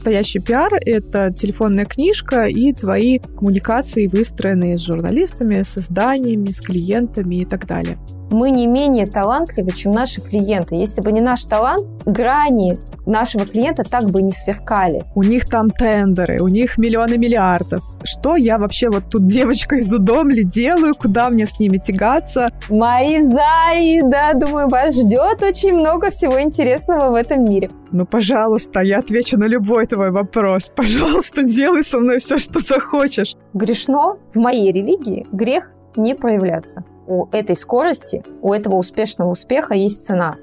Настоящий пиар — это телефонная книжка и твои коммуникации, выстроенные с журналистами, с изданиями, с клиентами и так далее мы не менее талантливы, чем наши клиенты. Если бы не наш талант, грани нашего клиента так бы не сверкали. У них там тендеры, у них миллионы миллиардов. Что я вообще вот тут девочка из Удомли делаю? Куда мне с ними тягаться? Мои заи, да, думаю, вас ждет очень много всего интересного в этом мире. Ну, пожалуйста, я отвечу на любой твой вопрос. Пожалуйста, делай со мной все, что захочешь. Грешно в моей религии грех не проявляться у этой скорости, у этого успешного успеха есть цена.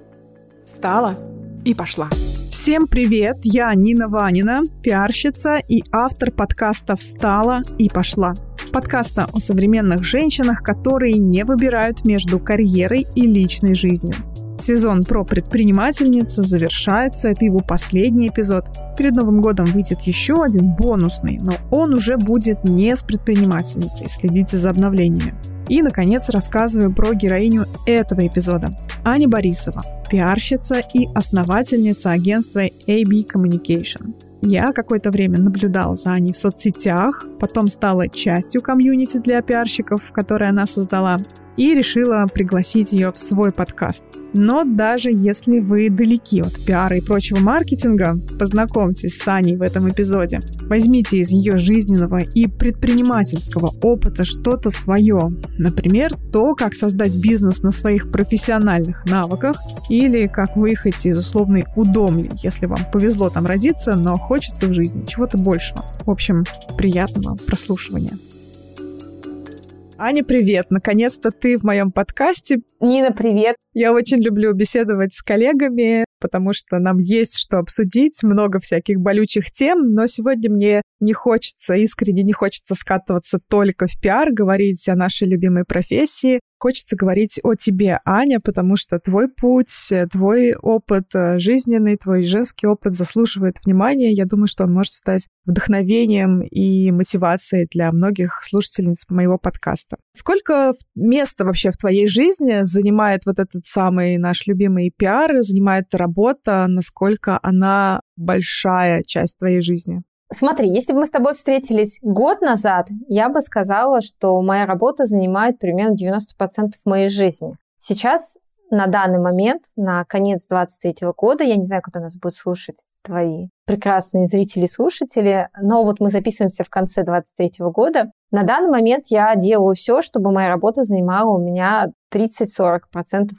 Встала и пошла. Всем привет! Я Нина Ванина, пиарщица и автор подкаста «Встала и пошла». Подкаста о современных женщинах, которые не выбирают между карьерой и личной жизнью. Сезон про предпринимательницу завершается, это его последний эпизод. Перед Новым годом выйдет еще один бонусный, но он уже будет не с предпринимательницей, следите за обновлениями. И, наконец, рассказываю про героиню этого эпизода. Аня Борисова, пиарщица и основательница агентства AB Communication. Я какое-то время наблюдала за Аней в соцсетях, потом стала частью комьюнити для пиарщиков, которое она создала, и решила пригласить ее в свой подкаст. Но даже если вы далеки от пиара и прочего маркетинга, познакомьтесь с Аней в этом эпизоде. Возьмите из ее жизненного и предпринимательского опыта что-то свое. Например, то, как создать бизнес на своих профессиональных навыках или как выехать из условной удомли, если вам повезло там родиться, но хочется в жизни чего-то большего. В общем, приятного прослушивания. Аня, привет! Наконец-то ты в моем подкасте. Нина, привет! Я очень люблю беседовать с коллегами, потому что нам есть что обсудить, много всяких болючих тем, но сегодня мне не хочется, искренне не хочется скатываться только в пиар, говорить о нашей любимой профессии. Хочется говорить о тебе, Аня, потому что твой путь, твой опыт э, жизненный, твой женский опыт заслуживает внимания. Я думаю, что он может стать вдохновением и мотивацией для многих слушательниц моего подкаста. Сколько места вообще в твоей жизни занимает вот этот самый наш любимый пиар, занимает работа, насколько она большая часть твоей жизни? Смотри, если бы мы с тобой встретились год назад, я бы сказала, что моя работа занимает примерно 90% моей жизни. Сейчас, на данный момент, на конец 23 года, я не знаю, когда нас будет слушать твои прекрасные зрители и слушатели, но вот мы записываемся в конце 23 года. На данный момент я делаю все, чтобы моя работа занимала у меня 30-40%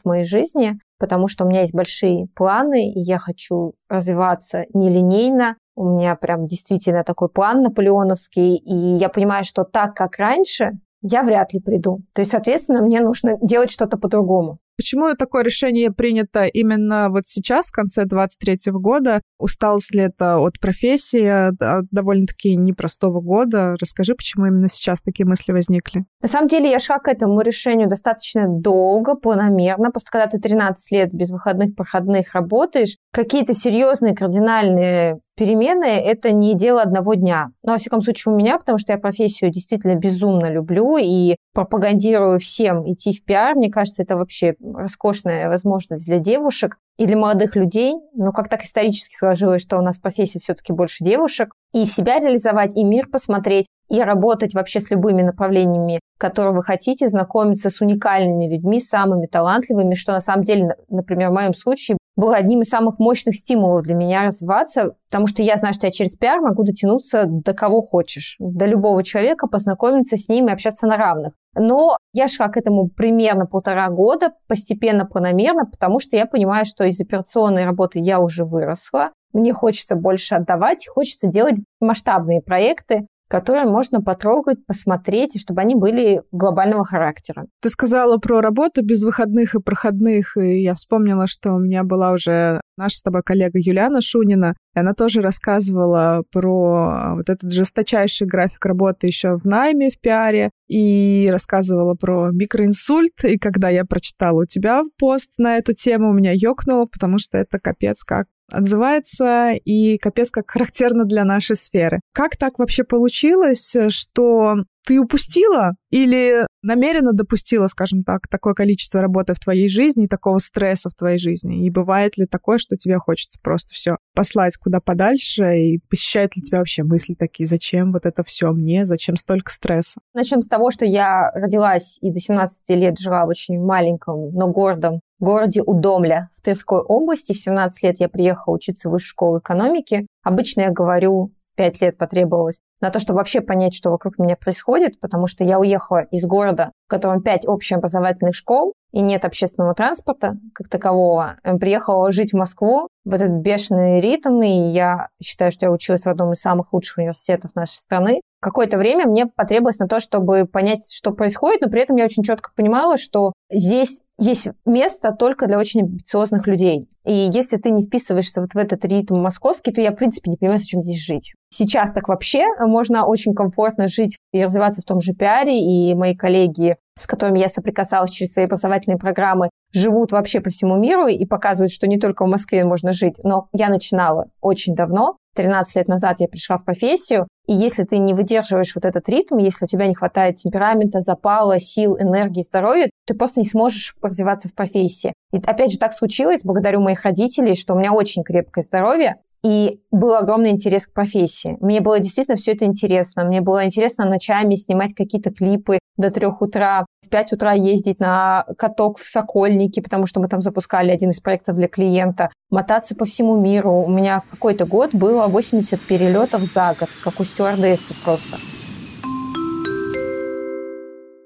моей жизни, потому что у меня есть большие планы, и я хочу развиваться нелинейно, у меня прям действительно такой план наполеоновский, и я понимаю, что так, как раньше, я вряд ли приду. То есть, соответственно, мне нужно делать что-то по-другому. Почему такое решение принято именно вот сейчас, в конце 23 года? Усталость ли это от профессии, от довольно-таки непростого года? Расскажи, почему именно сейчас такие мысли возникли? На самом деле я шла к этому решению достаточно долго, планомерно. Просто когда ты 13 лет без выходных, проходных работаешь, какие-то серьезные кардинальные перемены – это не дело одного дня. Но, во всяком случае, у меня, потому что я профессию действительно безумно люблю и пропагандирую всем идти в пиар. Мне кажется, это вообще роскошная возможность для девушек и для молодых людей. Но как так исторически сложилось, что у нас профессия все-таки больше девушек. И себя реализовать, и мир посмотреть, и работать вообще с любыми направлениями, которые вы хотите, знакомиться с уникальными людьми, самыми талантливыми, что на самом деле, например, в моем случае было одним из самых мощных стимулов для меня развиваться, потому что я знаю, что я через пиар могу дотянуться до кого хочешь, до любого человека, познакомиться с ним и общаться на равных. Но я шла к этому примерно полтора года, постепенно, планомерно, потому что я понимаю, что из операционной работы я уже выросла, мне хочется больше отдавать, хочется делать масштабные проекты, которые можно потрогать, посмотреть, и чтобы они были глобального характера. Ты сказала про работу без выходных и проходных, и я вспомнила, что у меня была уже наша с тобой коллега Юлиана Шунина, и она тоже рассказывала про вот этот жесточайший график работы еще в найме, в пиаре, и рассказывала про микроинсульт, и когда я прочитала у тебя пост на эту тему, у меня ёкнуло, потому что это капец как отзывается и капец как характерно для нашей сферы. Как так вообще получилось, что ты упустила или намеренно допустила, скажем так, такое количество работы в твоей жизни, такого стресса в твоей жизни? И бывает ли такое, что тебе хочется просто все послать куда подальше? И посещают ли тебя вообще мысли такие, зачем вот это все мне, зачем столько стресса? Начнем с того, что я родилась и до 17 лет жила в очень маленьком, но гордом городе Удомля в Тверской области. В 17 лет я приехала учиться в высшую школу экономики. Обычно я говорю пять лет потребовалось на то, чтобы вообще понять, что вокруг меня происходит, потому что я уехала из города, в котором пять общеобразовательных школ, и нет общественного транспорта как такового. Приехала жить в Москву в этот бешеный ритм, и я считаю, что я училась в одном из самых лучших университетов нашей страны. Какое-то время мне потребовалось на то, чтобы понять, что происходит, но при этом я очень четко понимала, что здесь есть место только для очень амбициозных людей. И если ты не вписываешься вот в этот ритм московский, то я, в принципе, не понимаю, зачем здесь жить. Сейчас так вообще можно очень комфортно жить и развиваться в том же пиаре, и мои коллеги, с которыми я соприкасалась через свои образовательные программы, живут вообще по всему миру и показывают, что не только в Москве можно жить. Но я начинала очень давно, 13 лет назад я пришла в профессию, и если ты не выдерживаешь вот этот ритм, если у тебя не хватает темперамента, запала, сил, энергии, здоровья, ты просто не сможешь развиваться в профессии. И опять же так случилось, благодарю моих родителей, что у меня очень крепкое здоровье, и был огромный интерес к профессии. Мне было действительно все это интересно. Мне было интересно ночами снимать какие-то клипы до трех утра, в пять утра ездить на каток в Сокольнике, потому что мы там запускали один из проектов для клиента, мотаться по всему миру. У меня какой-то год было 80 перелетов за год, как у стюардессы просто.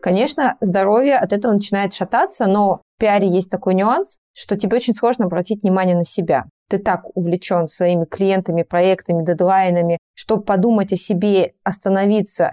Конечно, здоровье от этого начинает шататься, но в пиаре есть такой нюанс, что тебе очень сложно обратить внимание на себя ты так увлечен своими клиентами, проектами, дедлайнами, чтобы подумать о себе, остановиться,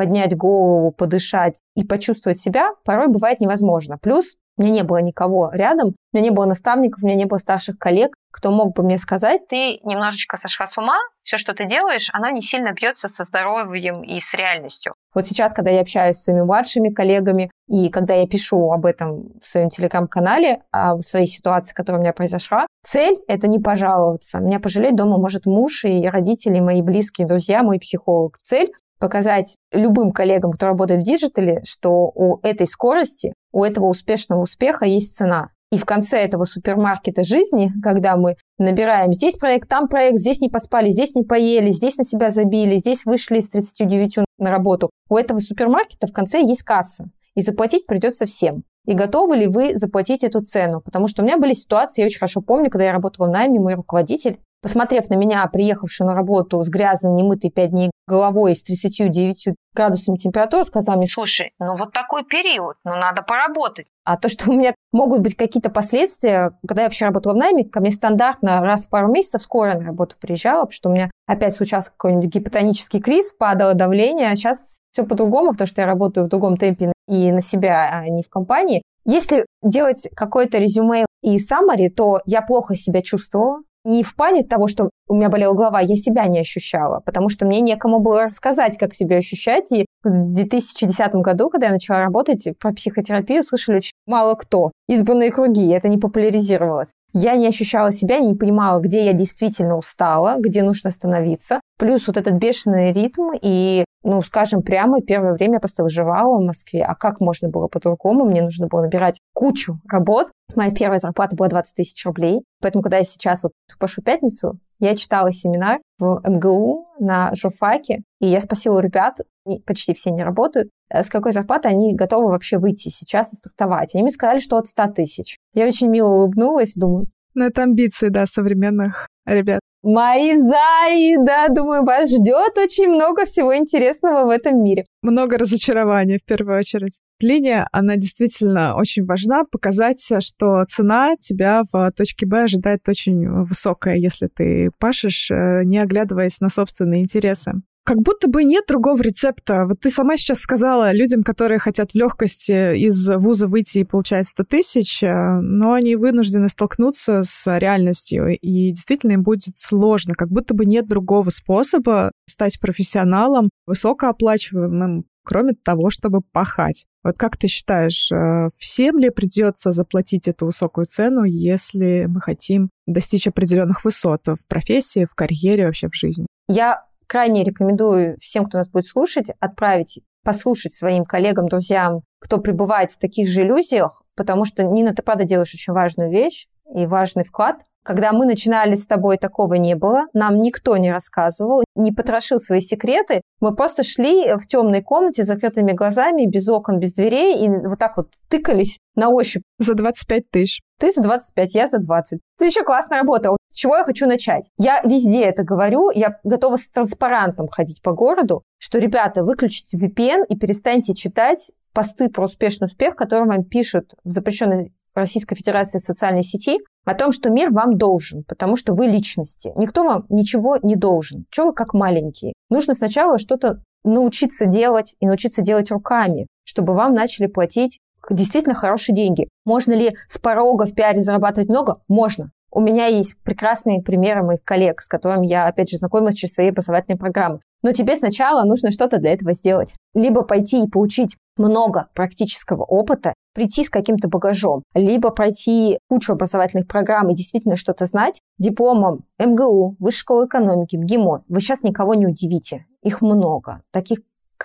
поднять голову, подышать и почувствовать себя, порой бывает невозможно. Плюс у меня не было никого рядом, у меня не было наставников, у меня не было старших коллег, кто мог бы мне сказать, ты немножечко сошла с ума, все, что ты делаешь, оно не сильно бьется со здоровьем и с реальностью. Вот сейчас, когда я общаюсь с своими младшими коллегами, и когда я пишу об этом в своем телеграм-канале, о своей ситуации, которая у меня произошла, цель — это не пожаловаться. Меня пожалеть дома может муж и родители, мои близкие друзья, мой психолог. Цель показать любым коллегам, кто работает в digital е, что у этой скорости, у этого успешного успеха есть цена. И в конце этого супермаркета жизни, когда мы набираем здесь проект, там проект, здесь не поспали, здесь не поели, здесь на себя забили, здесь вышли с 39 на работу, у этого супермаркета в конце есть касса. И заплатить придется всем. И готовы ли вы заплатить эту цену? Потому что у меня были ситуации, я очень хорошо помню, когда я работала в найме, мой руководитель Посмотрев на меня, приехавшую на работу с грязной, немытой пять дней головой с 39 градусами температуры, сказал мне, слушай, ну вот такой период, ну надо поработать. А то, что у меня могут быть какие-то последствия, когда я вообще работала в найме, ко мне стандартно раз в пару месяцев скоро на работу приезжала, потому что у меня опять случался какой-нибудь гипотонический криз, падало давление, а сейчас все по-другому, потому что я работаю в другом темпе и на себя, а не в компании. Если делать какое-то резюме и summary, то я плохо себя чувствовала, не в плане того, что у меня болела голова, я себя не ощущала, потому что мне некому было рассказать, как себя ощущать. И в 2010 году, когда я начала работать, про психотерапию слышали очень мало кто. Избранные круги, это не популяризировалось. Я не ощущала себя, не понимала, где я действительно устала, где нужно остановиться. Плюс вот этот бешеный ритм и, ну, скажем прямо, первое время я просто выживала в Москве. А как можно было по-другому? Мне нужно было набирать кучу работ. Моя первая зарплата была 20 тысяч рублей. Поэтому, когда я сейчас вот в прошлую пятницу, я читала семинар в МГУ на журфаке, и я спросила у ребят, почти все не работают, э, с какой зарплаты они готовы вообще выйти сейчас и стартовать. Они мне сказали, что от 100 тысяч. Я очень мило улыбнулась, думаю... Ну, это амбиции, да, современных ребят. Мои заи, да, думаю, вас ждет очень много всего интересного в этом мире. Много разочарования, в первую очередь. Линия, она действительно очень важна, показать, что цена тебя в точке Б ожидает очень высокая, если ты пашешь, э, не оглядываясь на собственные интересы как будто бы нет другого рецепта. Вот ты сама сейчас сказала людям, которые хотят в легкости из вуза выйти и получать 100 тысяч, э, но они вынуждены столкнуться с реальностью, и действительно им будет сложно. Как будто бы нет другого способа стать профессионалом, высокооплачиваемым, кроме того, чтобы пахать. Вот как ты считаешь, э, всем ли придется заплатить эту высокую цену, если мы хотим достичь определенных высот в профессии, в карьере, вообще в жизни? Я крайне рекомендую всем, кто нас будет слушать, отправить послушать своим коллегам, друзьям, кто пребывает в таких же иллюзиях, потому что, Нина, ты правда делаешь очень важную вещь и важный вклад. Когда мы начинали с тобой, такого не было. Нам никто не рассказывал, не потрошил свои секреты. Мы просто шли в темной комнате с закрытыми глазами, без окон, без дверей, и вот так вот тыкались на ощупь. За 25 тысяч. Ты за 25, я за 20. Ты еще классно работал. С чего я хочу начать? Я везде это говорю, я готова с транспарантом ходить по городу, что, ребята, выключите VPN и перестаньте читать посты про успешный успех, которые вам пишут в запрещенной Российской Федерации социальной сети, о том, что мир вам должен, потому что вы личности. Никто вам ничего не должен. Чего вы как маленькие? Нужно сначала что-то научиться делать и научиться делать руками, чтобы вам начали платить действительно хорошие деньги. Можно ли с порога в пиаре зарабатывать много? Можно. У меня есть прекрасные примеры моих коллег, с которыми я, опять же, знакомилась через свои образовательные программы. Но тебе сначала нужно что-то для этого сделать. Либо пойти и получить много практического опыта, прийти с каким-то багажом, либо пройти кучу образовательных программ и действительно что-то знать, дипломом МГУ, Высшей школы экономики, МГИМО, вы сейчас никого не удивите. Их много. Таких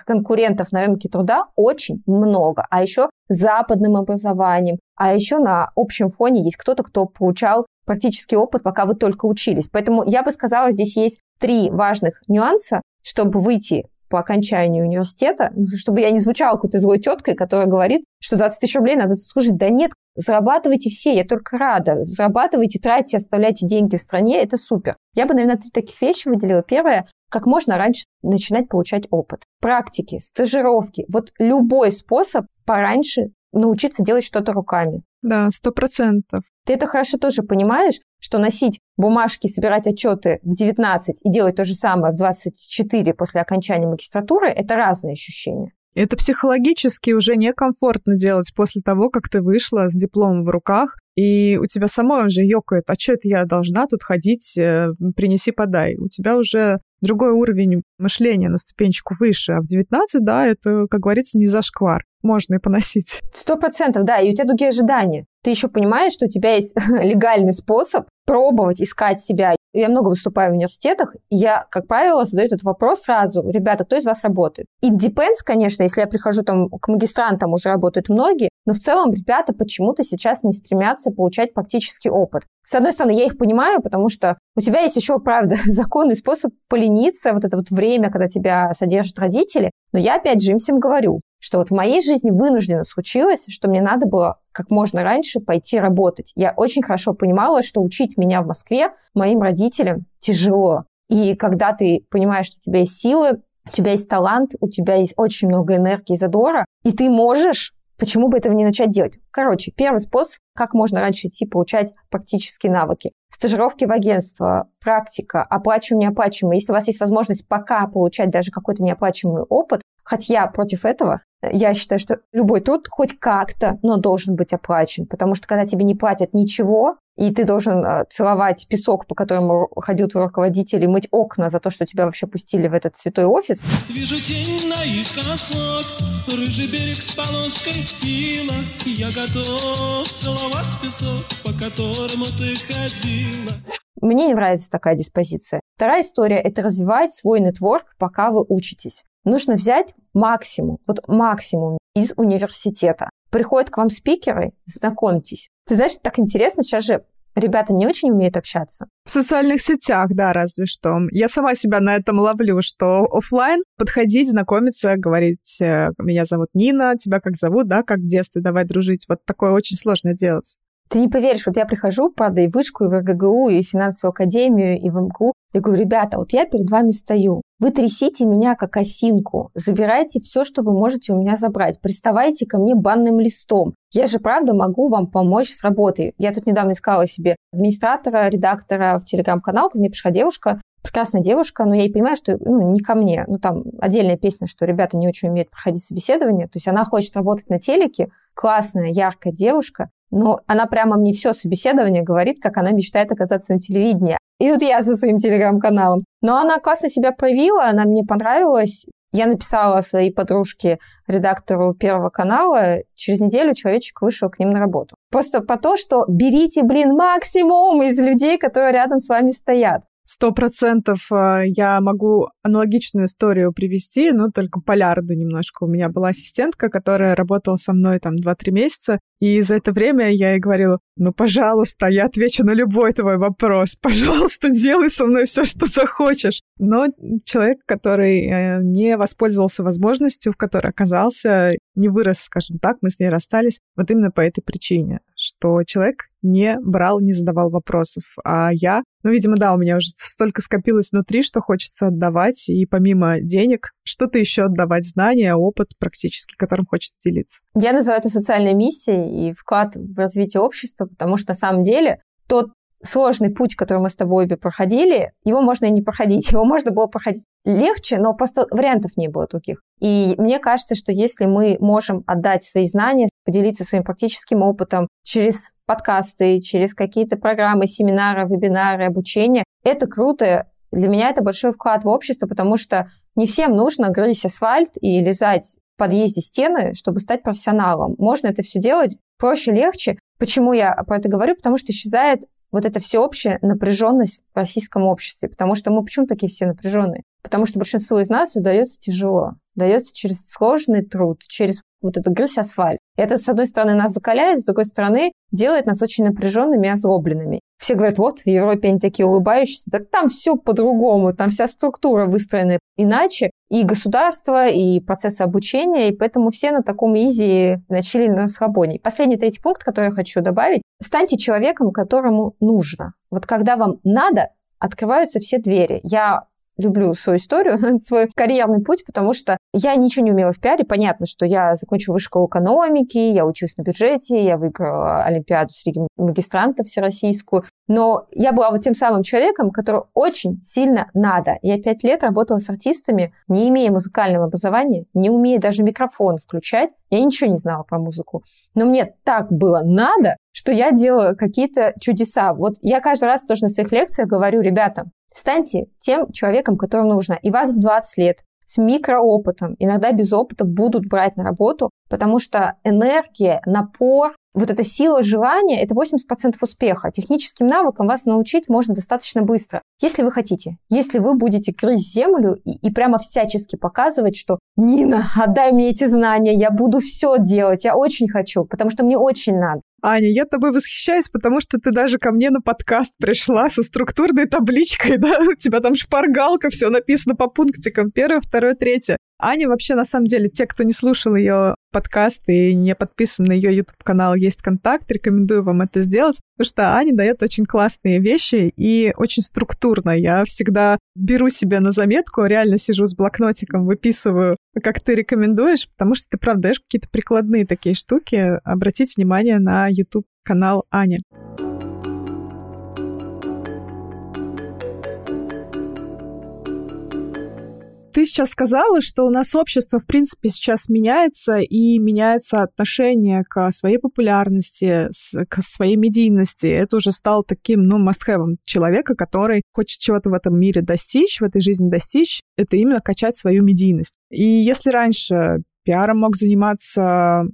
конкурентов на рынке труда очень много. А еще западным образованием, а еще на общем фоне есть кто-то, кто получал практический опыт, пока вы только учились. Поэтому я бы сказала, здесь есть три важных нюанса, чтобы выйти по окончанию университета, чтобы я не звучала какой-то злой теткой, которая говорит, что 20 тысяч рублей надо заслужить. Да нет, зарабатывайте все, я только рада. Зарабатывайте, тратьте, оставляйте деньги в стране, это супер. Я бы, наверное, три таких вещи выделила. Первое, как можно раньше начинать получать опыт. Практики, стажировки, вот любой способ пораньше научиться делать что-то руками. Да, сто процентов. Ты это хорошо тоже понимаешь, что носить бумажки, собирать отчеты в 19 и делать то же самое в 24 после окончания магистратуры – это разные ощущения. Это психологически уже некомфортно делать после того, как ты вышла с дипломом в руках, и у тебя самой уже ёкает, а что это я должна тут ходить, э, принеси, подай. У тебя уже другой уровень мышления на ступенечку выше. А в 19, да, это, как говорится, не зашквар. Можно и поносить. Сто процентов, да. И у тебя другие ожидания. Ты еще понимаешь, что у тебя есть легальный способ пробовать искать себя. Я много выступаю в университетах, и я, как правило, задаю этот вопрос сразу. Ребята, кто из вас работает? И depends, конечно, если я прихожу там к магистрантам, уже работают многие, но в целом ребята почему-то сейчас не стремятся получать практический опыт. С одной стороны, я их понимаю, потому что у тебя есть еще, правда, законный способ полениться, вот это вот время, когда тебя содержат родители. Но я опять же им всем говорю, что вот в моей жизни вынужденно случилось, что мне надо было как можно раньше пойти работать. Я очень хорошо понимала, что учить меня в Москве моим родителям тяжело. И когда ты понимаешь, что у тебя есть силы, у тебя есть талант, у тебя есть очень много энергии и задора, и ты можешь Почему бы этого не начать делать? Короче, первый способ, как можно раньше идти получать практические навыки. Стажировки в агентство, практика, оплачиваемый, неоплачиваемый. Если у вас есть возможность пока получать даже какой-то неоплачиваемый опыт, хотя я против этого, я считаю, что любой труд хоть как-то, но должен быть оплачен, потому что когда тебе не платят ничего, и ты должен э, целовать песок, по которому ходил твой руководитель, и мыть окна за то, что тебя вообще пустили в этот святой офис. Вижу тень наискосок, рыжий берег с полоской ила, я готов целовать песок, по которому ты ходила. Мне не нравится такая диспозиция. Вторая история – это развивать свой нетворк, пока вы учитесь нужно взять максимум, вот максимум из университета. Приходят к вам спикеры, знакомьтесь. Ты знаешь, так интересно, сейчас же ребята не очень умеют общаться. В социальных сетях, да, разве что. Я сама себя на этом ловлю, что офлайн подходить, знакомиться, говорить, э, меня зовут Нина, тебя как зовут, да, как в детстве, давай дружить. Вот такое очень сложно делать. Ты не поверишь, вот я прихожу, правда, и в вышку, и в РГГУ, и в финансовую академию, и в МГУ. Я говорю, ребята, вот я перед вами стою. Вы трясите меня как осинку. Забирайте все, что вы можете у меня забрать. Приставайте ко мне банным листом. Я же, правда, могу вам помочь с работой. Я тут недавно искала себе администратора, редактора в телеграм-канал. Ко мне пришла девушка, прекрасная девушка, но я и понимаю, что ну, не ко мне. Ну, там отдельная песня, что ребята не очень умеют проходить собеседование. То есть она хочет работать на телеке, классная, яркая девушка, но она прямо мне все собеседование говорит, как она мечтает оказаться на телевидении. И вот я со своим телеграм-каналом. Но она классно себя проявила, она мне понравилась. Я написала своей подружке, редактору Первого канала, через неделю человечек вышел к ним на работу. Просто по то, что берите, блин, максимум из людей, которые рядом с вами стоят. Сто процентов э, я могу аналогичную историю привести, но только полярду немножко. У меня была ассистентка, которая работала со мной там 2-3 месяца, и за это время я ей говорила, ну, пожалуйста, я отвечу на любой твой вопрос. Пожалуйста, делай со мной все, что захочешь. Но человек, который э, не воспользовался возможностью, в которой оказался, не вырос, скажем так, мы с ней расстались вот именно по этой причине, что человек не брал, не задавал вопросов. А я, ну, видимо, да, у меня уже столько скопилось внутри, что хочется отдавать, и помимо денег что-то еще отдавать, знания, опыт практически, которым хочет делиться. Я называю это социальной миссией и вклад в развитие общества, потому что на самом деле тот сложный путь, который мы с тобой обе проходили, его можно и не проходить. Его можно было проходить легче, но просто вариантов не было таких. И мне кажется, что если мы можем отдать свои знания, поделиться своим практическим опытом через подкасты, через какие-то программы, семинары, вебинары, обучение, это круто. Для меня это большой вклад в общество, потому что не всем нужно грызть асфальт и лизать в подъезде стены, чтобы стать профессионалом. Можно это все делать проще, легче. Почему я про это говорю? Потому что исчезает вот эта всеобщая напряженность в российском обществе. Потому что мы почему такие все напряженные? Потому что большинству из нас удается тяжело. Дается через сложный труд, через вот это грызть асфальт. Это, с одной стороны, нас закаляет, с другой стороны, делает нас очень напряженными и озлобленными. Все говорят, вот, в Европе они такие улыбающиеся. Так там все по-другому, там вся структура выстроена иначе. И государство, и процессы обучения, и поэтому все на таком изи начали на расслабоне. Последний третий пункт, который я хочу добавить. Станьте человеком, которому нужно. Вот когда вам надо, открываются все двери. Я люблю свою историю, свой карьерный путь, потому что я ничего не умела в пиаре. Понятно, что я закончила высшую школу экономики, я училась на бюджете, я выиграла Олимпиаду среди магистрантов всероссийскую. Но я была вот тем самым человеком, которого очень сильно надо. Я пять лет работала с артистами, не имея музыкального образования, не умея даже микрофон включать. Я ничего не знала про музыку. Но мне так было надо, что я делала какие-то чудеса. Вот я каждый раз тоже на своих лекциях говорю, ребята, станьте тем человеком, которому нужно. И вас в 20 лет с микроопытом, иногда без опыта будут брать на работу, потому что энергия, напор, вот эта сила желания – это 80% успеха. Техническим навыкам вас научить можно достаточно быстро. Если вы хотите, если вы будете грызть землю и, и прямо всячески показывать, что «Нина, отдай мне эти знания, я буду все делать, я очень хочу, потому что мне очень надо». Аня, я тобой восхищаюсь, потому что ты даже ко мне на подкаст пришла со структурной табличкой, да? У тебя там шпаргалка, все написано по пунктикам. Первое, второе, третье. Аня вообще, на самом деле, те, кто не слушал ее подкаст и не подписан на ее YouTube-канал, есть контакт, рекомендую вам это сделать, потому что Аня дает очень классные вещи и очень структурно. Я всегда беру себе на заметку, реально сижу с блокнотиком, выписываю, как ты рекомендуешь, потому что ты, правда, даешь какие-то прикладные такие штуки. Обратить внимание на YouTube-канал Ани. Ты сейчас сказала, что у нас общество, в принципе, сейчас меняется, и меняется отношение к своей популярности, к своей медийности. Это уже стал таким, ну, must-have человека, который хочет чего-то в этом мире достичь, в этой жизни достичь, это именно качать свою медийность. И если раньше пиаром мог заниматься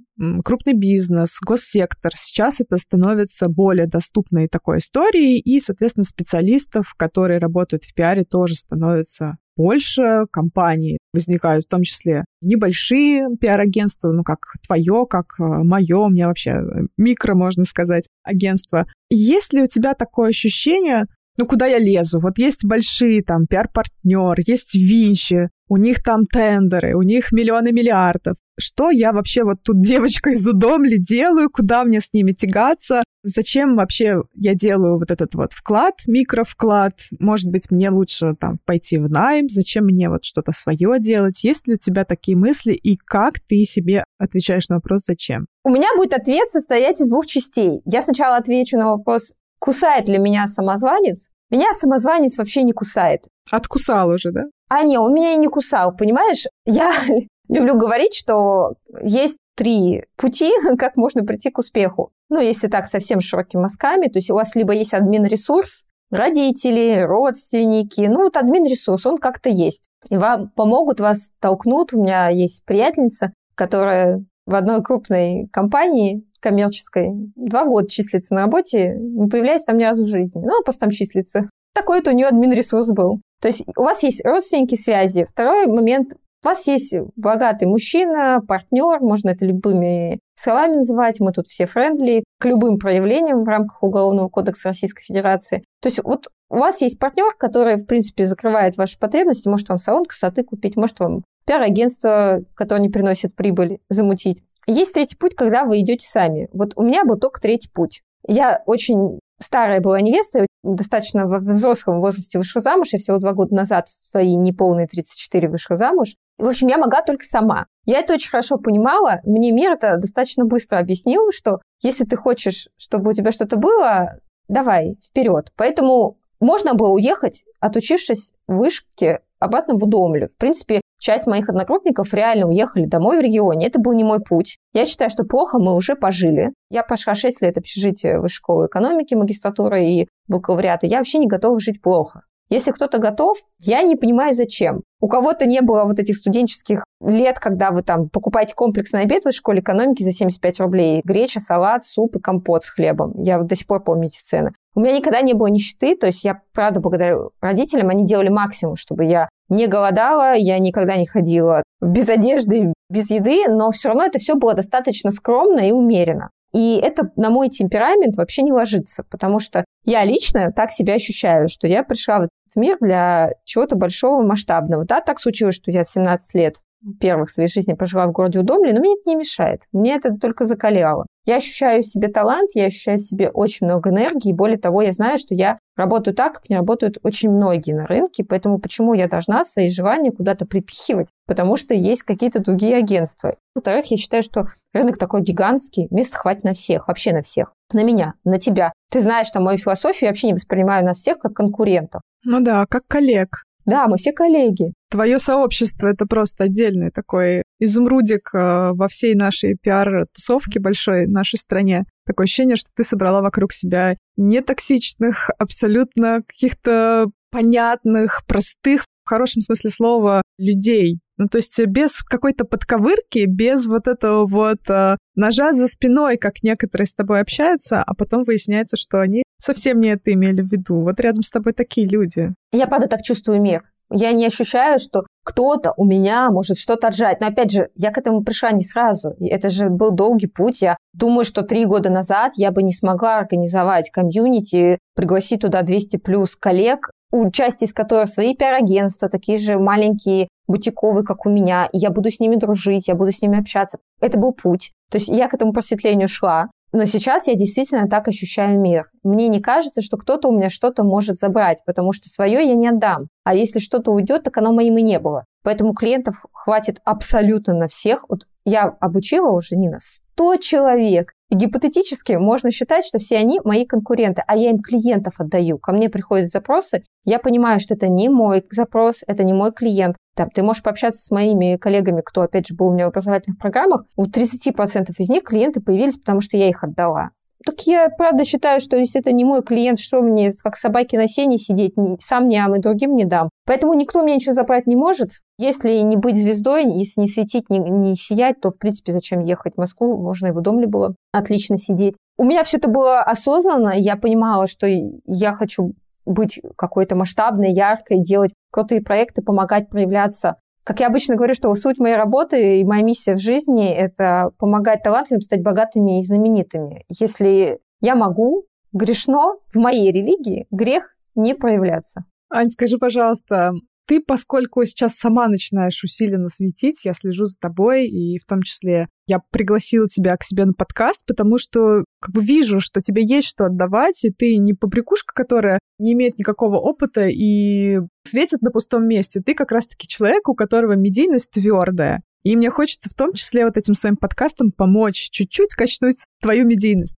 крупный бизнес, госсектор. Сейчас это становится более доступной такой историей, и, соответственно, специалистов, которые работают в пиаре, тоже становится больше компаний возникают, в том числе небольшие пиар-агентства, ну, как твое, как э, мое, у меня вообще э, микро, можно сказать, агентство. Есть ли у тебя такое ощущение, ну, куда я лезу? Вот есть большие там пиар-партнер, есть Винчи, у них там тендеры, у них миллионы миллиардов. Что я вообще вот тут девочка из Удомли делаю, куда мне с ними тягаться, зачем вообще я делаю вот этот вот вклад, микровклад, может быть, мне лучше там пойти в найм, зачем мне вот что-то свое делать, есть ли у тебя такие мысли и как ты себе отвечаешь на вопрос «зачем»? У меня будет ответ состоять из двух частей. Я сначала отвечу на вопрос Кусает ли меня самозванец? Меня самозванец вообще не кусает. Откусал уже, да? А не, он меня и не кусал, понимаешь? Я люблю говорить, что есть три пути, как можно прийти к успеху. Ну, если так совсем широкими мазками, то есть у вас либо есть админ-ресурс, родители, родственники, ну вот админ-ресурс, он как-то есть. И вам помогут, вас толкнут. У меня есть приятельница, которая в одной крупной компании коммерческой, два года числится на работе, не появляясь там ни разу в жизни. Ну, а просто там числится. такой-то у нее админ-ресурс был. То есть у вас есть родственники связи. Второй момент, у вас есть богатый мужчина, партнер, можно это любыми словами называть, мы тут все friendly, к любым проявлениям в рамках Уголовного кодекса Российской Федерации. То есть вот у вас есть партнер, который, в принципе, закрывает ваши потребности, может вам салон красоты купить, может вам пиар-агентство, которое не приносит прибыль, замутить. Есть третий путь, когда вы идете сами. Вот у меня был только третий путь. Я очень старая была невеста, достаточно в взрослом возрасте вышла замуж. Я всего два года назад в свои неполные 34 вышла замуж. В общем, я могла только сама. Я это очень хорошо понимала. Мне мир это достаточно быстро объяснил, что если ты хочешь, чтобы у тебя что-то было, давай, вперед. Поэтому можно было уехать, отучившись в вышке, обратно в Удомлю. В принципе, часть моих одногруппников реально уехали домой в регионе. Это был не мой путь. Я считаю, что плохо мы уже пожили. Я прошла 6 лет общежития высшей школы экономики, магистратуры и бакалавриата. Я вообще не готова жить плохо. Если кто-то готов, я не понимаю, зачем. У кого-то не было вот этих студенческих лет, когда вы там покупаете комплексный обед в школе экономики за 75 рублей. Греча, салат, суп и компот с хлебом. Я до сих пор помню эти цены. У меня никогда не было нищеты, то есть я, правда, благодарю родителям, они делали максимум, чтобы я не голодала, я никогда не ходила без одежды, без еды, но все равно это все было достаточно скромно и умеренно. И это на мой темперамент вообще не ложится, потому что я лично так себя ощущаю, что я пришла в этот мир для чего-то большого, масштабного. Да, так случилось, что я 17 лет первых своей жизни прожила в городе Удомли, но мне это не мешает. Мне это только закаляло. Я ощущаю в себе талант, я ощущаю в себе очень много энергии, более того, я знаю, что я работаю так, как не работают очень многие на рынке, поэтому почему я должна свои желания куда-то припихивать? Потому что есть какие-то другие агентства. Во-вторых, я считаю, что рынок такой гигантский, места хватит на всех, вообще на всех. На меня, на тебя. Ты знаешь, что мою философию я вообще не воспринимаю нас всех как конкурентов. Ну да, как коллег. Да, мы все коллеги. Твое сообщество это просто отдельный такой изумрудик э, во всей нашей пиар-тусовке большой нашей стране. Такое ощущение, что ты собрала вокруг себя нетоксичных, абсолютно каких-то понятных, простых, в хорошем смысле слова, людей. Ну, то есть без какой-то подковырки, без вот этого вот э, ножа за спиной, как некоторые с тобой общаются, а потом выясняется, что они совсем не это имели в виду. Вот рядом с тобой такие люди. Я, правда, так чувствую мир. Я не ощущаю, что кто-то у меня может что-то отжать. Но опять же, я к этому пришла не сразу. Это же был долгий путь. Я думаю, что три года назад я бы не смогла организовать комьюнити, пригласить туда 200 плюс коллег, у части из которых свои пиар-агентства, такие же маленькие бутиковые, как у меня, и я буду с ними дружить, я буду с ними общаться. Это был путь. То есть я к этому просветлению шла. Но сейчас я действительно так ощущаю мир. Мне не кажется, что кто-то у меня что-то может забрать, потому что свое я не отдам. А если что-то уйдет, так оно моим и не было. Поэтому клиентов хватит абсолютно на всех. Вот я обучила уже, Нина, 100 человек. И гипотетически можно считать, что все они мои конкуренты, а я им клиентов отдаю. Ко мне приходят запросы, я понимаю, что это не мой запрос, это не мой клиент. Там, ты можешь пообщаться с моими коллегами, кто, опять же, был у меня в образовательных программах. У 30% из них клиенты появились, потому что я их отдала. Так я правда считаю, что если это не мой клиент, что мне как собаки на сене сидеть, сам не ам и другим не дам. Поэтому никто мне ничего забрать не может. Если не быть звездой, если не светить, не, не сиять, то, в принципе, зачем ехать в Москву? Можно и в доме было отлично сидеть. У меня все это было осознанно. Я понимала, что я хочу быть какой-то масштабной, яркой, делать крутые проекты, помогать проявляться как я обычно говорю, что суть моей работы и моя миссия в жизни – это помогать талантливым стать богатыми и знаменитыми. Если я могу, грешно в моей религии грех не проявляться. Ань, скажи, пожалуйста, ты, поскольку сейчас сама начинаешь усиленно светить, я слежу за тобой, и в том числе я пригласила тебя к себе на подкаст, потому что как бы вижу, что тебе есть что отдавать, и ты не побрякушка, которая не имеет никакого опыта и светит на пустом месте. Ты как раз-таки человек, у которого медийность твердая. И мне хочется в том числе вот этим своим подкастом помочь чуть-чуть качнуть твою медийность.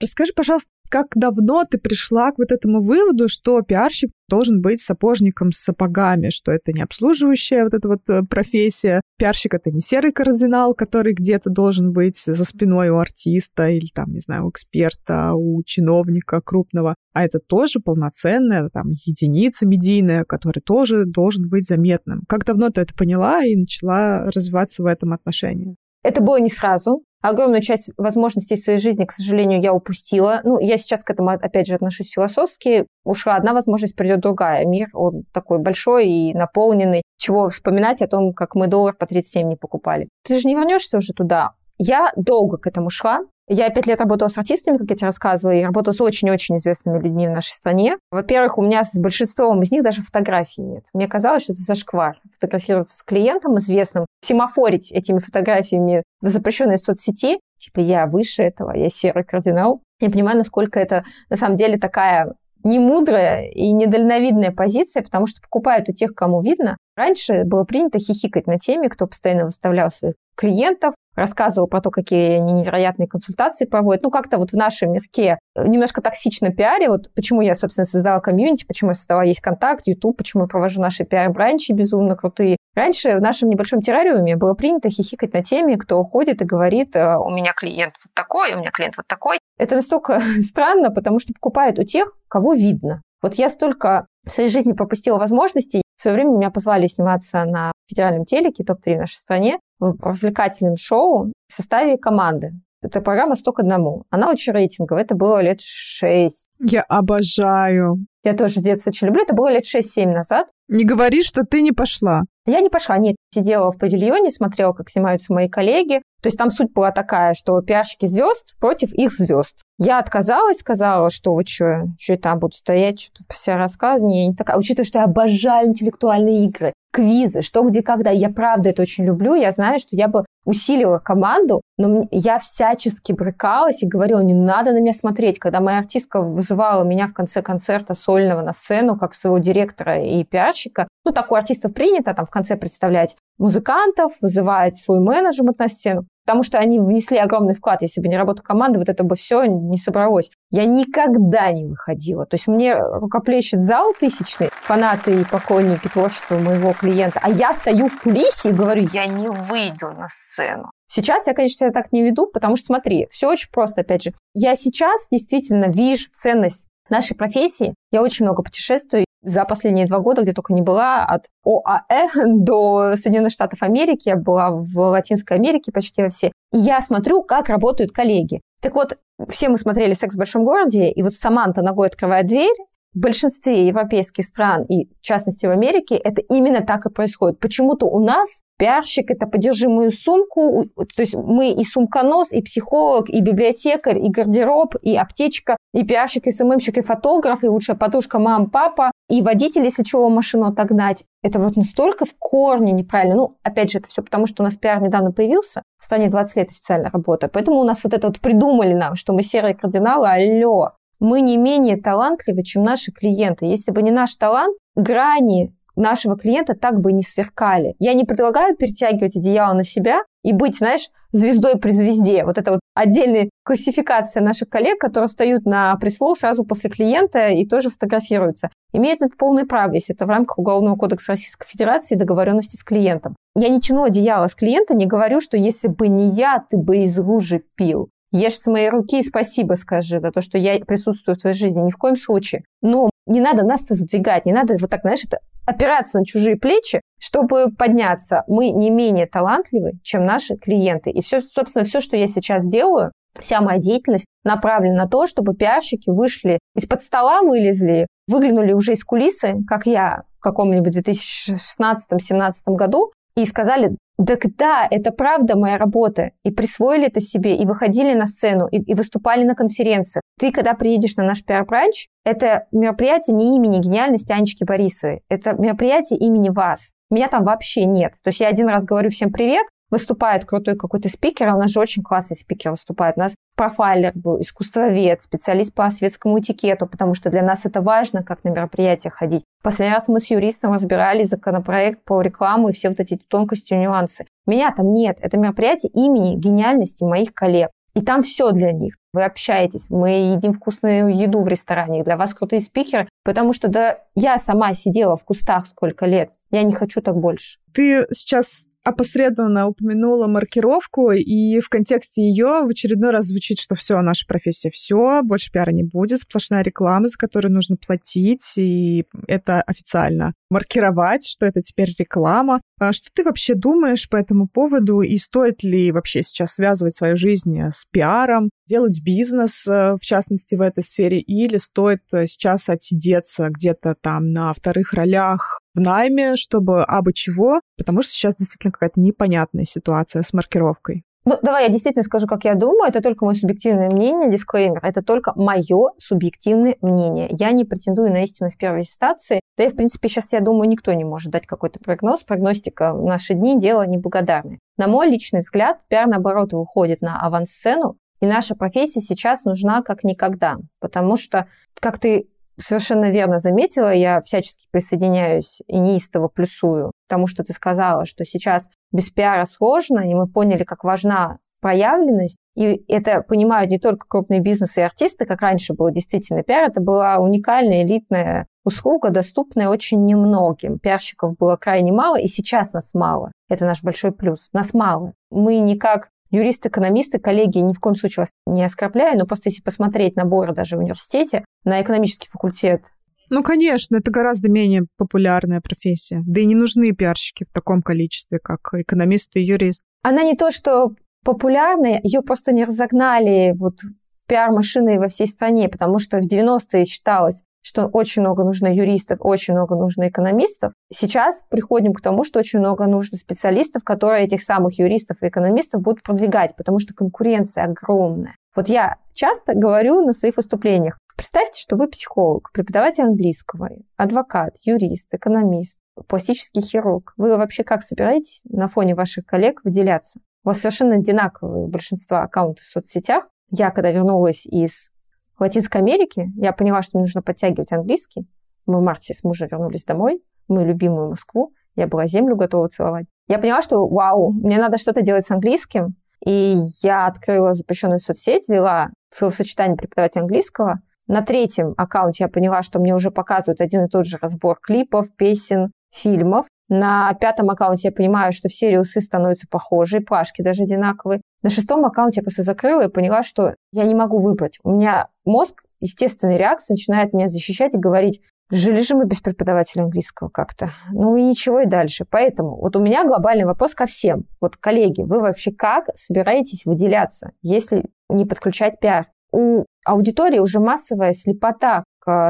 Расскажи, пожалуйста, как давно ты пришла к вот этому выводу, что пиарщик должен быть сапожником с сапогами, что это не обслуживающая вот эта вот э, профессия. Пиарщик — это не серый кардинал, который где-то должен быть за спиной у артиста или там, не знаю, у эксперта, у чиновника крупного, а это тоже полноценная там единица медийная, который тоже должен быть заметным. Как давно ты это поняла и начала развиваться в этом отношении? Это было не сразу. Огромную часть возможностей своей жизни, к сожалению, я упустила. Ну, я сейчас к этому, опять же, отношусь философски. Ушла одна возможность, придет другая. Мир, он такой большой и наполненный. Чего вспоминать о том, как мы доллар по 37 не покупали. Ты же не вернешься уже туда. Я долго к этому шла. Я пять лет работала с артистами, как я тебе рассказывала, и работала с очень-очень известными людьми в нашей стране. Во-первых, у меня с большинством из них даже фотографий нет. Мне казалось, что это зашквар. Фотографироваться с клиентом известным, семафорить этими фотографиями в запрещенной соцсети. Типа я выше этого, я серый кардинал. Я понимаю, насколько это на самом деле такая не мудрая и недальновидная позиция, потому что покупают у тех, кому видно. Раньше было принято хихикать на теме, кто постоянно выставлял своих клиентов, рассказывал про то, какие они невероятные консультации проводят. Ну, как-то вот в нашем мирке немножко токсично пиаре. Вот почему я, собственно, создала комьюнити, почему я создала есть контакт, YouTube, почему я провожу наши пиар-бранчи безумно крутые. Раньше в нашем небольшом террариуме было принято хихикать на теме, кто уходит и говорит, «Э, у меня клиент вот такой, у меня клиент вот такой. Это настолько странно, потому что покупают у тех, кого видно. Вот я столько в своей жизни пропустила возможностей. В свое время меня позвали сниматься на федеральном телеке, топ-3 в нашей стране, развлекательном шоу в составе команды. Эта программа «100 к одному». Она очень рейтинговая. Это было лет шесть. Я обожаю. Я тоже с детства очень люблю. Это было лет 6-7 назад. Не говори, что ты не пошла. Я не пошла, нет. Сидела в павильоне, смотрела, как снимаются мои коллеги. То есть там суть была такая, что пиарщики звезд против их звезд. Я отказалась, сказала, что вы что, что я там буду стоять, что-то все рассказывать. Не, не такая. Учитывая, что я обожаю интеллектуальные игры, квизы, что, где, когда. Я правда это очень люблю. Я знаю, что я бы усилила команду, но я всячески брыкалась и говорила, не надо на меня смотреть. Когда моя артистка вызывала меня в конце концерта сольного на сцену, как своего директора и пиарщика, ну, так у артистов принято там в конце представлять музыкантов, вызывать свой менеджмент на сцену потому что они внесли огромный вклад. Если бы не работа команды, вот это бы все не собралось. Я никогда не выходила. То есть мне рукоплещет зал тысячный, фанаты и поклонники творчества моего клиента, а я стою в кулисе и говорю, я не выйду на сцену. Сейчас я, конечно, себя так не веду, потому что, смотри, все очень просто, опять же. Я сейчас действительно вижу ценность нашей профессии. Я очень много путешествую. За последние два года, где только не была, от ОАЭ до Соединенных Штатов Америки, я была в Латинской Америке почти во все. И я смотрю, как работают коллеги. Так вот, все мы смотрели «Секс в большом городе», и вот Саманта ногой открывает дверь, в большинстве европейских стран и, в частности, в Америке, это именно так и происходит. Почему-то у нас пиарщик – это «подержи сумку», то есть мы и сумконос, и психолог, и библиотекарь, и гардероб, и аптечка, и пиарщик, и СММщик, и фотограф, и лучшая подружка мам, папа, и водитель, если чего, машину отогнать. Это вот настолько в корне неправильно. Ну, опять же, это все потому, что у нас пиар недавно появился, в стране 20 лет официальная работа. Поэтому у нас вот это вот придумали нам, что мы серые кардиналы, алло, мы не менее талантливы, чем наши клиенты. Если бы не наш талант, грани нашего клиента так бы не сверкали. Я не предлагаю перетягивать одеяло на себя и быть, знаешь, звездой при звезде. Вот это вот отдельная классификация наших коллег, которые встают на пресс сразу после клиента и тоже фотографируются. Имеют на это полное право, если это в рамках Уголовного кодекса Российской Федерации и договоренности с клиентом. Я не тяну одеяло с клиента, не говорю, что если бы не я, ты бы из лужи пил. Ешь с моей руки и спасибо скажи за то, что я присутствую в твоей жизни. Ни в коем случае. Но не надо нас-то задвигать, не надо вот так, знаешь, это опираться на чужие плечи, чтобы подняться. Мы не менее талантливы, чем наши клиенты. И все, собственно, все, что я сейчас делаю, вся моя деятельность направлена на то, чтобы пиарщики вышли из-под стола, вылезли, выглянули уже из кулисы, как я в каком-нибудь 2016-2017 году, и сказали, так да, это правда моя работа. И присвоили это себе, и выходили на сцену, и, и выступали на конференциях. Ты, когда приедешь на наш пиар-бранч, это мероприятие не имени гениальности Анечки Борисовой, это мероприятие имени вас. Меня там вообще нет. То есть я один раз говорю всем привет, выступает крутой какой-то спикер, у нас же очень классный спикер выступает. У нас профайлер был, искусствовед, специалист по светскому этикету, потому что для нас это важно, как на мероприятия ходить. Последний раз мы с юристом разбирали законопроект по рекламу и все вот эти тонкости и нюансы. Меня там нет. Это мероприятие имени гениальности моих коллег. И там все для них. Вы общаетесь, мы едим вкусную еду в ресторане, для вас крутые спикеры, потому что да, я сама сидела в кустах сколько лет, я не хочу так больше. Ты сейчас опосредованно упомянула маркировку, и в контексте ее в очередной раз звучит, что все, наша профессия все, больше пиара не будет, сплошная реклама, за которую нужно платить, и это официально маркировать, что это теперь реклама. А что ты вообще думаешь по этому поводу, и стоит ли вообще сейчас связывать свою жизнь с пиаром, делать бизнес, э, в частности, в этой сфере, или стоит э, сейчас отсидеться где-то там на вторых ролях в найме, чтобы абы чего, потому что сейчас действительно какая-то непонятная ситуация с маркировкой. Ну, давай я действительно скажу, как я думаю. Это только мое субъективное мнение, дисклеймер. Это только мое субъективное мнение. Я не претендую на истину в первой инстанции. Да и, в принципе, сейчас, я думаю, никто не может дать какой-то прогноз. Прогностика в наши дни – дело неблагодарное. На мой личный взгляд, пиар, наоборот, выходит на авансцену, и наша профессия сейчас нужна как никогда. Потому что, как ты совершенно верно заметила, я всячески присоединяюсь и неистово плюсую тому, что ты сказала, что сейчас без пиара сложно, и мы поняли, как важна проявленность, и это понимают не только крупные бизнесы и артисты, как раньше было действительно пиар, это была уникальная элитная услуга, доступная очень немногим. Пиарщиков было крайне мало, и сейчас нас мало. Это наш большой плюс. Нас мало. Мы никак экономисты, коллеги, ни в коем случае вас не оскорбляю, но просто если посмотреть наборы даже в университете на экономический факультет, ну, конечно, это гораздо менее популярная профессия. Да и не нужны пиарщики в таком количестве, как экономисты и юрист. Она не то, что популярная, ее просто не разогнали вот пиар-машиной во всей стране, потому что в 90-е считалось, что очень много нужно юристов, очень много нужно экономистов. Сейчас приходим к тому, что очень много нужно специалистов, которые этих самых юристов и экономистов будут продвигать, потому что конкуренция огромная. Вот я часто говорю на своих выступлениях, представьте, что вы психолог, преподаватель английского, адвокат, юрист, экономист, пластический хирург. Вы вообще как собираетесь на фоне ваших коллег выделяться? У вас совершенно одинаковые большинство аккаунтов в соцсетях. Я, когда вернулась из в Латинской Америке я поняла, что мне нужно подтягивать английский. Мы в марте с мужем вернулись домой, мою любимую Москву. Я была землю готова целовать. Я поняла, что вау, мне надо что-то делать с английским. И я открыла запрещенную соцсеть, вела словосочетание преподавателя английского. На третьем аккаунте я поняла, что мне уже показывают один и тот же разбор клипов, песен, фильмов. На пятом аккаунте я понимаю, что все рилсы становятся похожи, плашки даже одинаковые. На шестом аккаунте я просто закрыла и поняла, что я не могу выбрать. У меня мозг, естественной реакции, начинает меня защищать и говорить, жили же мы без преподавателя английского как-то. Ну и ничего и дальше. Поэтому вот у меня глобальный вопрос ко всем. Вот, коллеги, вы вообще как собираетесь выделяться, если не подключать пиар? У аудитории уже массовая слепота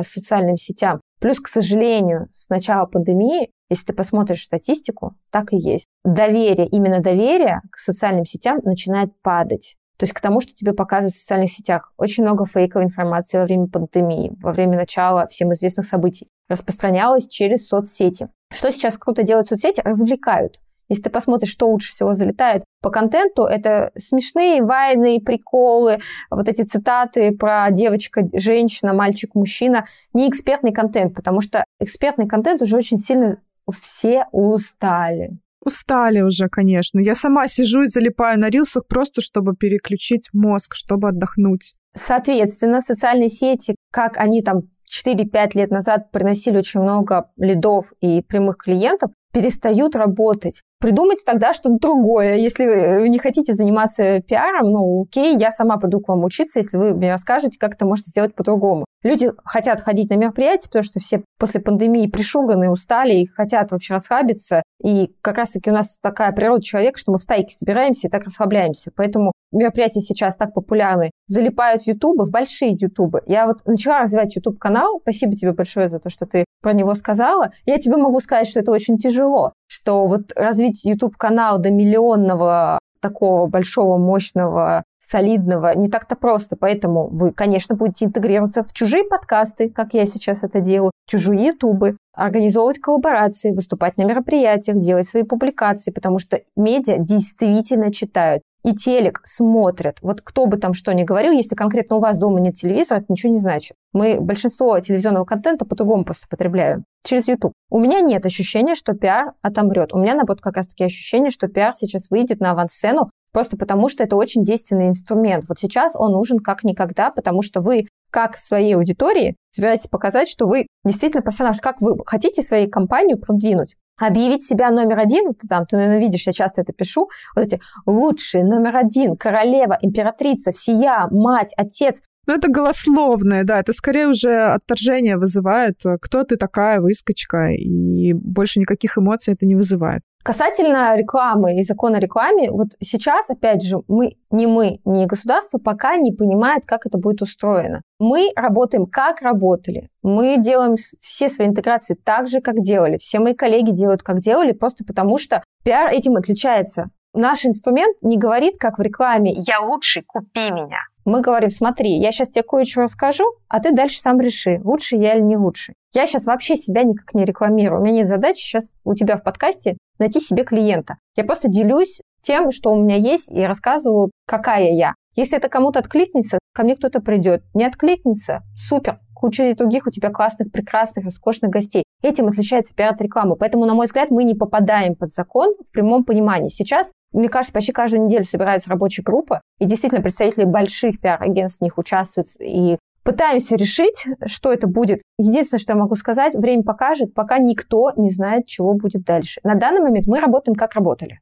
социальным сетям. Плюс, к сожалению, с начала пандемии если ты посмотришь статистику, так и есть. Доверие, именно доверие к социальным сетям начинает падать. То есть к тому, что тебе показывают в социальных сетях. Очень много фейковой информации во время пандемии, во время начала всем известных событий распространялось через соцсети. Что сейчас круто делают соцсети? Развлекают. Если ты посмотришь, что лучше всего залетает по контенту, это смешные вайны, приколы, вот эти цитаты про девочка, женщина, мальчик, мужчина. Не экспертный контент, потому что экспертный контент уже очень сильно все устали. Устали уже, конечно. Я сама сижу и залипаю на рилсах просто, чтобы переключить мозг, чтобы отдохнуть. Соответственно, социальные сети, как они там 4-5 лет назад приносили очень много лидов и прямых клиентов, перестают работать. Придумайте тогда что-то другое. Если вы не хотите заниматься пиаром, ну окей, я сама пойду к вам учиться, если вы мне расскажете, как это можно сделать по-другому. Люди хотят ходить на мероприятия, потому что все после пандемии пришуганы, устали и хотят вообще расслабиться. И как раз-таки у нас такая природа человека, что мы в стайке собираемся и так расслабляемся. Поэтому мероприятия сейчас так популярны. Залипают ютубы, в большие ютубы. Я вот начала развивать ютуб-канал. Спасибо тебе большое за то, что ты про него сказала. Я тебе могу сказать, что это очень тяжело. Что вот развить ютуб-канал до миллионного такого большого, мощного, солидного не так-то просто. Поэтому вы, конечно, будете интегрироваться в чужие подкасты, как я сейчас это делаю, чужие ютубы, организовывать коллаборации, выступать на мероприятиях, делать свои публикации, потому что медиа действительно читают и телек смотрят. Вот кто бы там что ни говорил, если конкретно у вас дома нет телевизора, это ничего не значит. Мы большинство телевизионного контента по-другому просто потребляем. Через YouTube. У меня нет ощущения, что пиар отомрет. У меня, наоборот, как раз-таки ощущение, что пиар сейчас выйдет на авансцену, просто потому что это очень действенный инструмент. Вот сейчас он нужен как никогда, потому что вы как своей аудитории собираетесь показать, что вы действительно персонаж, как вы хотите своей компанию продвинуть. Объявить себя номер один, ты, там, ты, наверное, видишь, я часто это пишу, вот эти лучшие, номер один, королева, императрица, всея, мать, отец. Ну, это голословное, да, это скорее уже отторжение вызывает. Кто ты такая, выскочка, и больше никаких эмоций это не вызывает. Касательно рекламы и закона о рекламе, вот сейчас, опять же, мы, не мы, не государство пока не понимает, как это будет устроено. Мы работаем, как работали. Мы делаем все свои интеграции так же, как делали. Все мои коллеги делают, как делали, просто потому что пиар этим отличается. Наш инструмент не говорит, как в рекламе «я лучший, купи меня». Мы говорим, смотри, я сейчас тебе кое-что расскажу, а ты дальше сам реши, лучше я или не лучше. Я сейчас вообще себя никак не рекламирую. У меня нет задачи сейчас у тебя в подкасте найти себе клиента. Я просто делюсь тем, что у меня есть, и рассказываю, какая я. Если это кому-то откликнется, ко мне кто-то придет. Не откликнется, супер, куча других у тебя классных, прекрасных, роскошных гостей. Этим отличается пиар от рекламы. Поэтому, на мой взгляд, мы не попадаем под закон в прямом понимании. Сейчас, мне кажется, почти каждую неделю собирается рабочая группа, и действительно представители больших пиар-агентств в них участвуют и пытаемся решить, что это будет. Единственное, что я могу сказать, время покажет, пока никто не знает, чего будет дальше. На данный момент мы работаем, как работали.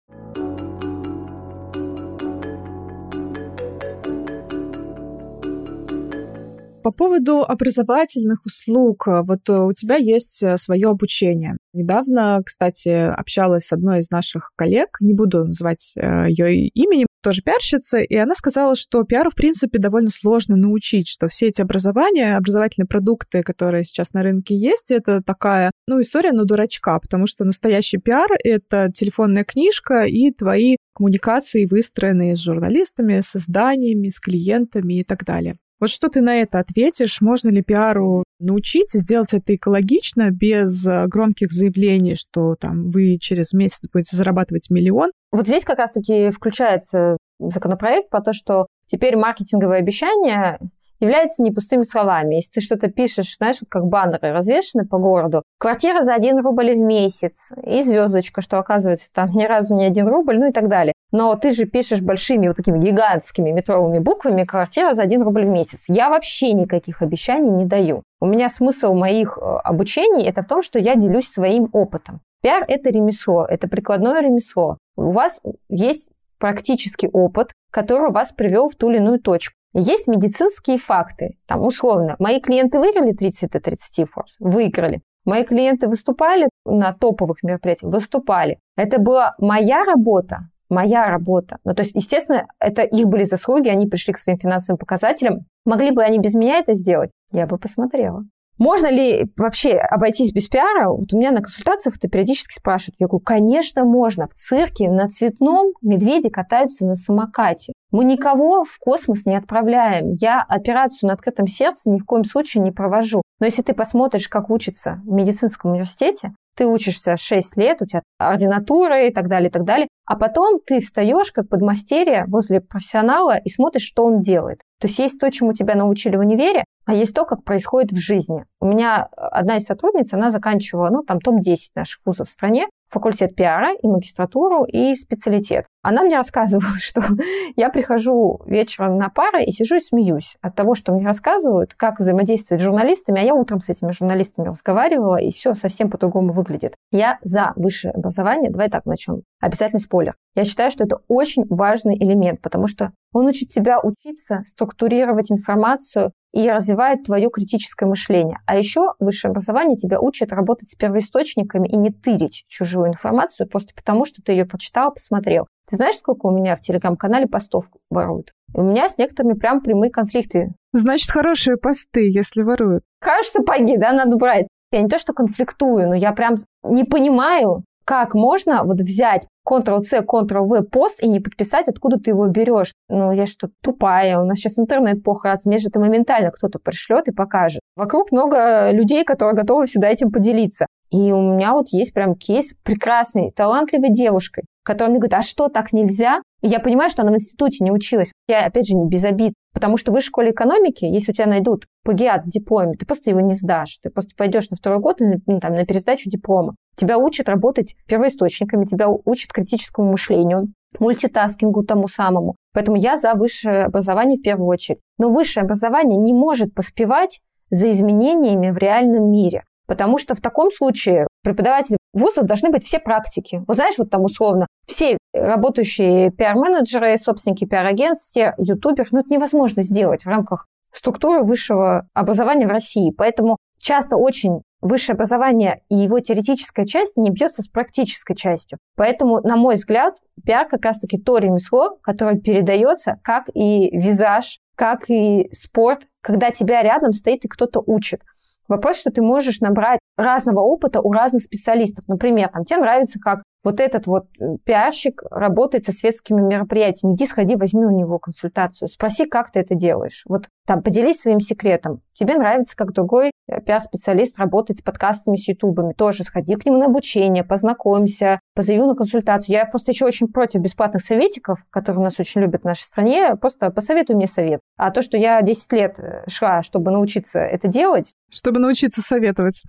По поводу образовательных услуг, вот у тебя есть э, свое обучение. Недавно, кстати, общалась с одной из наших коллег, не буду называть э, ее именем, тоже пиарщица, и она сказала, что пиару, в принципе, довольно сложно научить, что все эти образования, образовательные продукты, которые сейчас на рынке есть, это такая, ну, история на дурачка, потому что настоящий пиар — это телефонная книжка и твои коммуникации, выстроенные с журналистами, с изданиями, с клиентами и так далее. Вот что ты на это ответишь? Можно ли пиару научить сделать это экологично, без э, громких заявлений, что там вы через месяц будете зарабатывать миллион? Вот здесь как раз-таки включается законопроект по то, что теперь маркетинговые обещания являются не пустыми словами. Если ты что-то пишешь, знаешь, вот как баннеры развешены по городу, квартира за 1 рубль в месяц, и звездочка, что оказывается там ни разу не 1 рубль, ну и так далее. Но ты же пишешь большими вот такими гигантскими метровыми буквами «квартира за 1 рубль в месяц». Я вообще никаких обещаний не даю. У меня смысл моих э, обучений – это в том, что я делюсь своим опытом. Пиар – это ремесло, это прикладное ремесло. У вас есть практический опыт, который вас привел в ту или иную точку. Есть медицинские факты. Там, условно, мои клиенты выиграли 30 до 30 Forbes? Выиграли. Мои клиенты выступали на топовых мероприятиях? Выступали. Это была моя работа, моя работа. Ну, то есть, естественно, это их были заслуги, они пришли к своим финансовым показателям. Могли бы они без меня это сделать? Я бы посмотрела. Можно ли вообще обойтись без пиара? Вот у меня на консультациях это периодически спрашивают. Я говорю, конечно, можно. В цирке на цветном медведи катаются на самокате. Мы никого в космос не отправляем. Я операцию на открытом сердце ни в коем случае не провожу. Но если ты посмотришь, как учится в медицинском университете, ты учишься 6 лет, у тебя ординатура и так далее, и так далее, а потом ты встаешь как подмастерье возле профессионала и смотришь, что он делает. То есть есть то, чему тебя научили в универе, а есть то, как происходит в жизни. У меня одна из сотрудниц, она заканчивала, ну, там, топ-10 наших вузов в стране, факультет пиара и магистратуру, и специалитет. Она мне рассказывала, что я прихожу вечером на пары и сижу и смеюсь от того, что мне рассказывают, как взаимодействовать с журналистами, а я утром с этими журналистами разговаривала, и все совсем по-другому выглядит. Я за высшее образование, давай так начнем. Обязательно спойлер. Я считаю, что это очень важный элемент, потому что он учит тебя учиться структурировать информацию и развивает твое критическое мышление. А еще высшее образование тебя учит работать с первоисточниками и не тырить чужую информацию просто потому, что ты ее прочитал, посмотрел. Ты знаешь, сколько у меня в телеграм-канале постов воруют? У меня с некоторыми прям прямые конфликты. Значит, хорошие посты, если воруют. Хорошие сапоги, да, надо брать. Я не то, что конфликтую, но я прям не понимаю, как можно вот взять Ctrl-C, Ctrl-V пост и не подписать, откуда ты его берешь? Ну, я что, тупая? У нас сейчас интернет плохо раз. Мне же это моментально кто-то пришлет и покажет. Вокруг много людей, которые готовы всегда этим поделиться. И у меня вот есть прям кейс прекрасной, талантливой девушкой, которая мне говорит, а что, так нельзя? И я понимаю, что она в институте не училась. Я, опять же, не без обид. Потому что в высшей школе экономики, если у тебя найдут плагиат в дипломе, ты просто его не сдашь. Ты просто пойдешь на второй год ну, там, на пересдачу диплома. Тебя учат работать первоисточниками, тебя учат критическому мышлению. мультитаскингу тому самому. Поэтому я за высшее образование в первую очередь. Но высшее образование не может поспевать за изменениями в реальном мире. Потому что в таком случае преподаватели вузов должны быть все практики. Вот знаешь, вот там условно, все работающие пиар-менеджеры, собственники пиар-агентств, ютуберы, ну это невозможно сделать в рамках структуры высшего образования в России. Поэтому часто очень высшее образование и его теоретическая часть не бьется с практической частью. Поэтому, на мой взгляд, пиар как раз-таки то ремесло, которое передается, как и визаж, как и спорт, когда тебя рядом стоит и кто-то учит. Вопрос, что ты можешь набрать разного опыта у разных специалистов. Например, там, тебе нравится, как вот этот вот э, пиарщик работает со светскими мероприятиями. Иди, сходи, возьми у него консультацию. Спроси, как ты это делаешь. Вот там, поделись своим секретом. Тебе нравится, как другой э, пиар-специалист работает с подкастами, с ютубами. Тоже сходи к нему на обучение, познакомься, позови на консультацию. Я просто еще очень против бесплатных советиков, которые у нас очень любят в нашей стране. Просто посоветуй мне совет. А то, что я 10 лет э, шла, чтобы научиться это делать... Чтобы научиться советовать.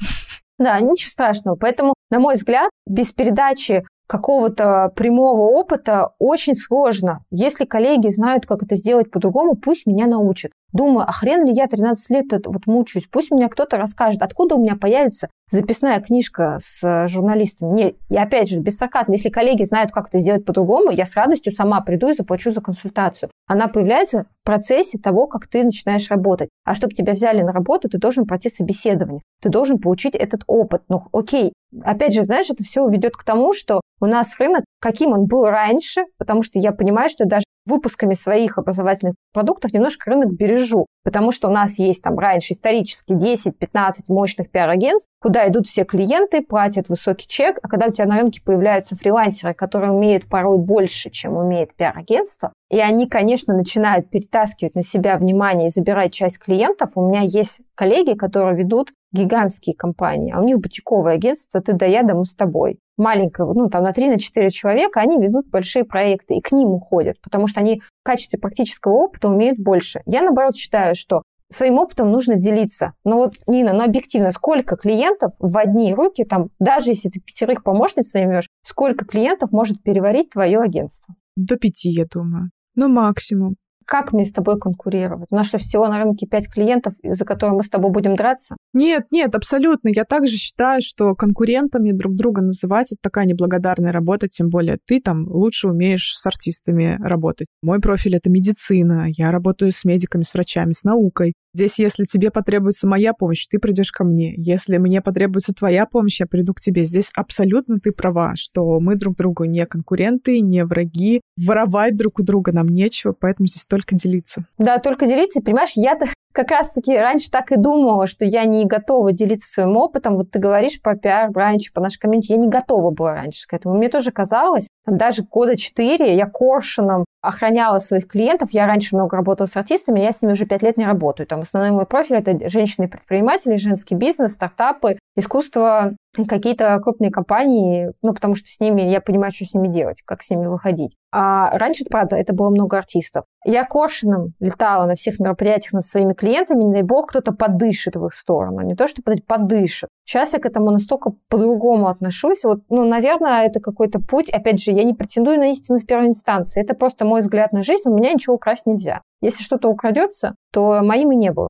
Да, ничего страшного. Поэтому, на мой взгляд, без передачи какого-то прямого опыта очень сложно. Если коллеги знают, как это сделать по-другому, пусть меня научат. Думаю, а хрен ли я 13 лет это вот мучаюсь? Пусть меня кто-то расскажет, откуда у меня появится записная книжка с э, журналистами. Не, и опять же, без сарказма, если коллеги знают, как это сделать по-другому, я с радостью сама приду и заплачу за консультацию. Она появляется в процессе того, как ты начинаешь работать. А чтобы тебя взяли на работу, ты должен пройти собеседование. Ты должен получить этот опыт. Ну, окей. Опять же, знаешь, это все ведет к тому, что у нас рынок, каким он был раньше, потому что я понимаю, что даже выпусками своих образовательных продуктов немножко рынок бережу, потому что у нас есть там раньше исторически 10-15 мощных пиар-агентств, куда идут все клиенты, платят высокий чек, а когда у тебя на рынке появляются фрилансеры, которые умеют порой больше, чем умеет пиар-агентство, и они, конечно, начинают перетаскивать на себя внимание и забирать часть клиентов. У меня есть коллеги, которые ведут гигантские компании, а у них бутиковое агентство «Ты да я, да мы с тобой». Маленькое, ну, там на 3-4 человека, они ведут большие проекты и к ним уходят, потому что они в качестве практического опыта умеют больше. Я, наоборот, считаю, что своим опытом нужно делиться. Но вот, Нина, ну объективно, сколько клиентов в одни руки, там, даже если ты пятерых помощниц наймешь, сколько клиентов может переварить твое агентство? До пяти, я думаю. Ну, максимум как мне с тобой конкурировать? У нас что, всего на рынке пять клиентов, за которые мы с тобой будем драться? Нет, нет, абсолютно. Я также считаю, что конкурентами друг друга называть — это такая неблагодарная работа, тем более ты там лучше умеешь с артистами работать. Мой профиль — это медицина. Я работаю с медиками, с врачами, с наукой. Здесь, если тебе потребуется моя помощь, ты придешь ко мне. Если мне потребуется твоя помощь, я приду к тебе. Здесь абсолютно ты права, что мы друг другу не конкуренты, не враги. Воровать друг у друга нам нечего, поэтому здесь только делиться. Да, только делиться. Понимаешь, я-то как раз-таки раньше так и думала, что я не готова делиться своим опытом. Вот ты говоришь про пиар, раньше, по нашей комьюнити. Я не готова была раньше к этому. Мне тоже казалось, даже года четыре я коршуном охраняла своих клиентов. Я раньше много работала с артистами, я с ними уже пять лет не работаю. Там основной мой профиль – это женщины-предприниматели, женский бизнес, стартапы, искусство, какие-то крупные компании, ну, потому что с ними я понимаю, что с ними делать, как с ними выходить. А раньше, правда, это было много артистов. Я коршуном летала на всех мероприятиях над своими клиентами, не дай бог, кто-то подышит в их сторону. Не то, что подышит. Сейчас я к этому настолько по-другому отношусь. Вот, ну, наверное, это какой-то путь. Опять же, я не претендую на истину в первой инстанции. Это просто мой взгляд на жизнь. У меня ничего украсть нельзя. Если что-то украдется, то моим и не было.